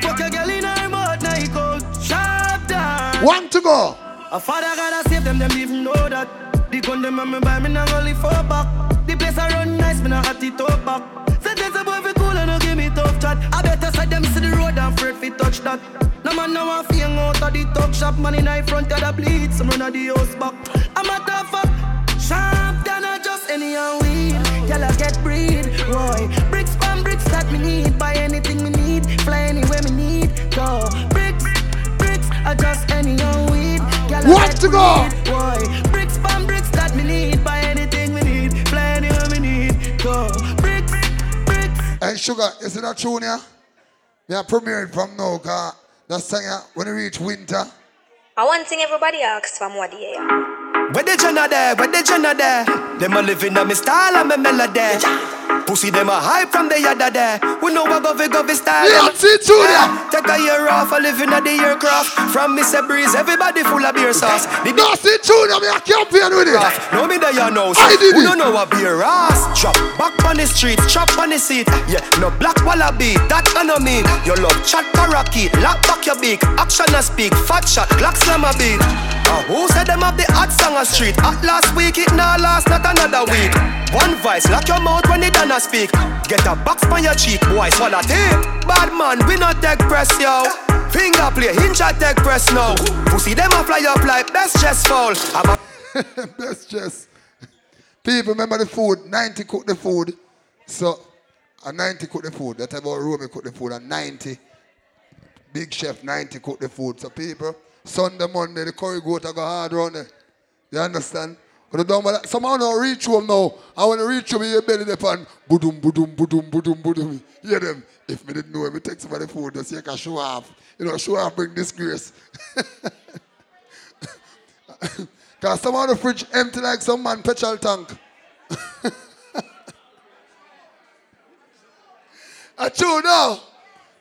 Fuck a girl in her mouth, night out. Sharp down. One to go. A father gotta save them, them even know that. The gun them and me buy me not only for back. The place I run nice, me not hot it up back. Tough chat. I better side them see the road and afraid fi touch that. No man now want fi out of the talk shop. Man in high front of the bleed, some run of the house back. I'm a tough fuck. Sharp than a just any and weed. Girl I get breed, boy. Bricks from bricks that me need. Buy anything me need, fly anywhere me need. Go bricks, bricks. I just any and weed. Girl, I What get to go? breed, Boy, bricks from bricks that me need. Buy Hey, Sugar, you see that tune here? Me a premiere it from now, cause that song here, when you reach winter, I one thing everybody asks from what the air. Where the Jenna there? Where the Jenna there? Them a living on me style and me melody. Pussy them a hype from the yada there. We know what govy govy style. Yeah, see through there. Take a year off, a living at the aircraft. From Mr. Breeze, everybody full of beer sauce. The no, see there, me a campaign with it. No me there you know. I did we it. don't know what beer ass. Drop back on the street, chop on the seat. Yeah, no black wallaby, that I know mean. Your love chat parakeet, lock back your beak. Action and speak, fat shot, Glock slam a beat. Uh, who said them have the hot song a street? At last week, it now last, not another week. One vice, lock your mouth when it done a speak. Get a box on your cheek, boy, swallow tape. Bad man, we not take press, yo. Finger play, hinge at take press now. Pussy them a fly up like best chest fall. A Best just. People remember the food, 90 cook the food. So, a 90 cook the food. That's about Romie cook the food. And 90, big chef, 90 cook the food. So people, Sunday, Monday, the curry goat I go hard round there. You understand? But don't bother- somehow now reach home now. I want to reach home in your belly and budum, budum, budum, budum, budum. Hear them. If me didn't know, me take some of the food just you can show off. You know, show off bring disgrace. Because some of the fridge empty like some man petrol tank. I true now.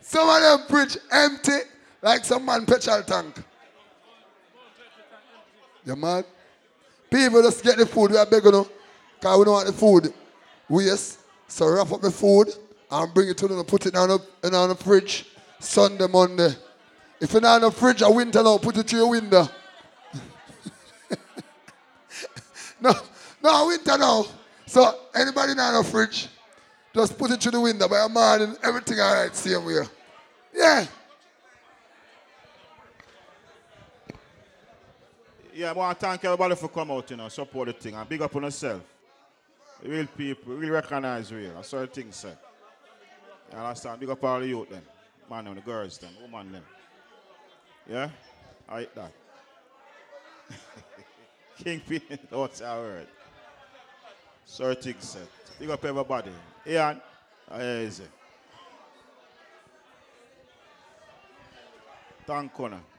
Some of them fridge empty like some man petrol tank. You mad? People just get the food we are begging you. Because we don't want the food waste. So wrap up the food and bring it to them and put it down in on the fridge Sunday, Monday. If you're not in the fridge, a winter now, put it to your window. no, no, winter now. So anybody not in the fridge, just put it to the window by a morning, everything all right, same way. Yeah. Yeah, I want to thank everybody for coming out, you know, support the thing, and big up on yourself. Real people, really recognize real. That's what the thing say. You understand? Big up all the youth then. Man them, the girls then, woman them. Yeah? I like that. Kingpin, what's our word? Sir thing said. Big up everybody. Ian, it? Thank you.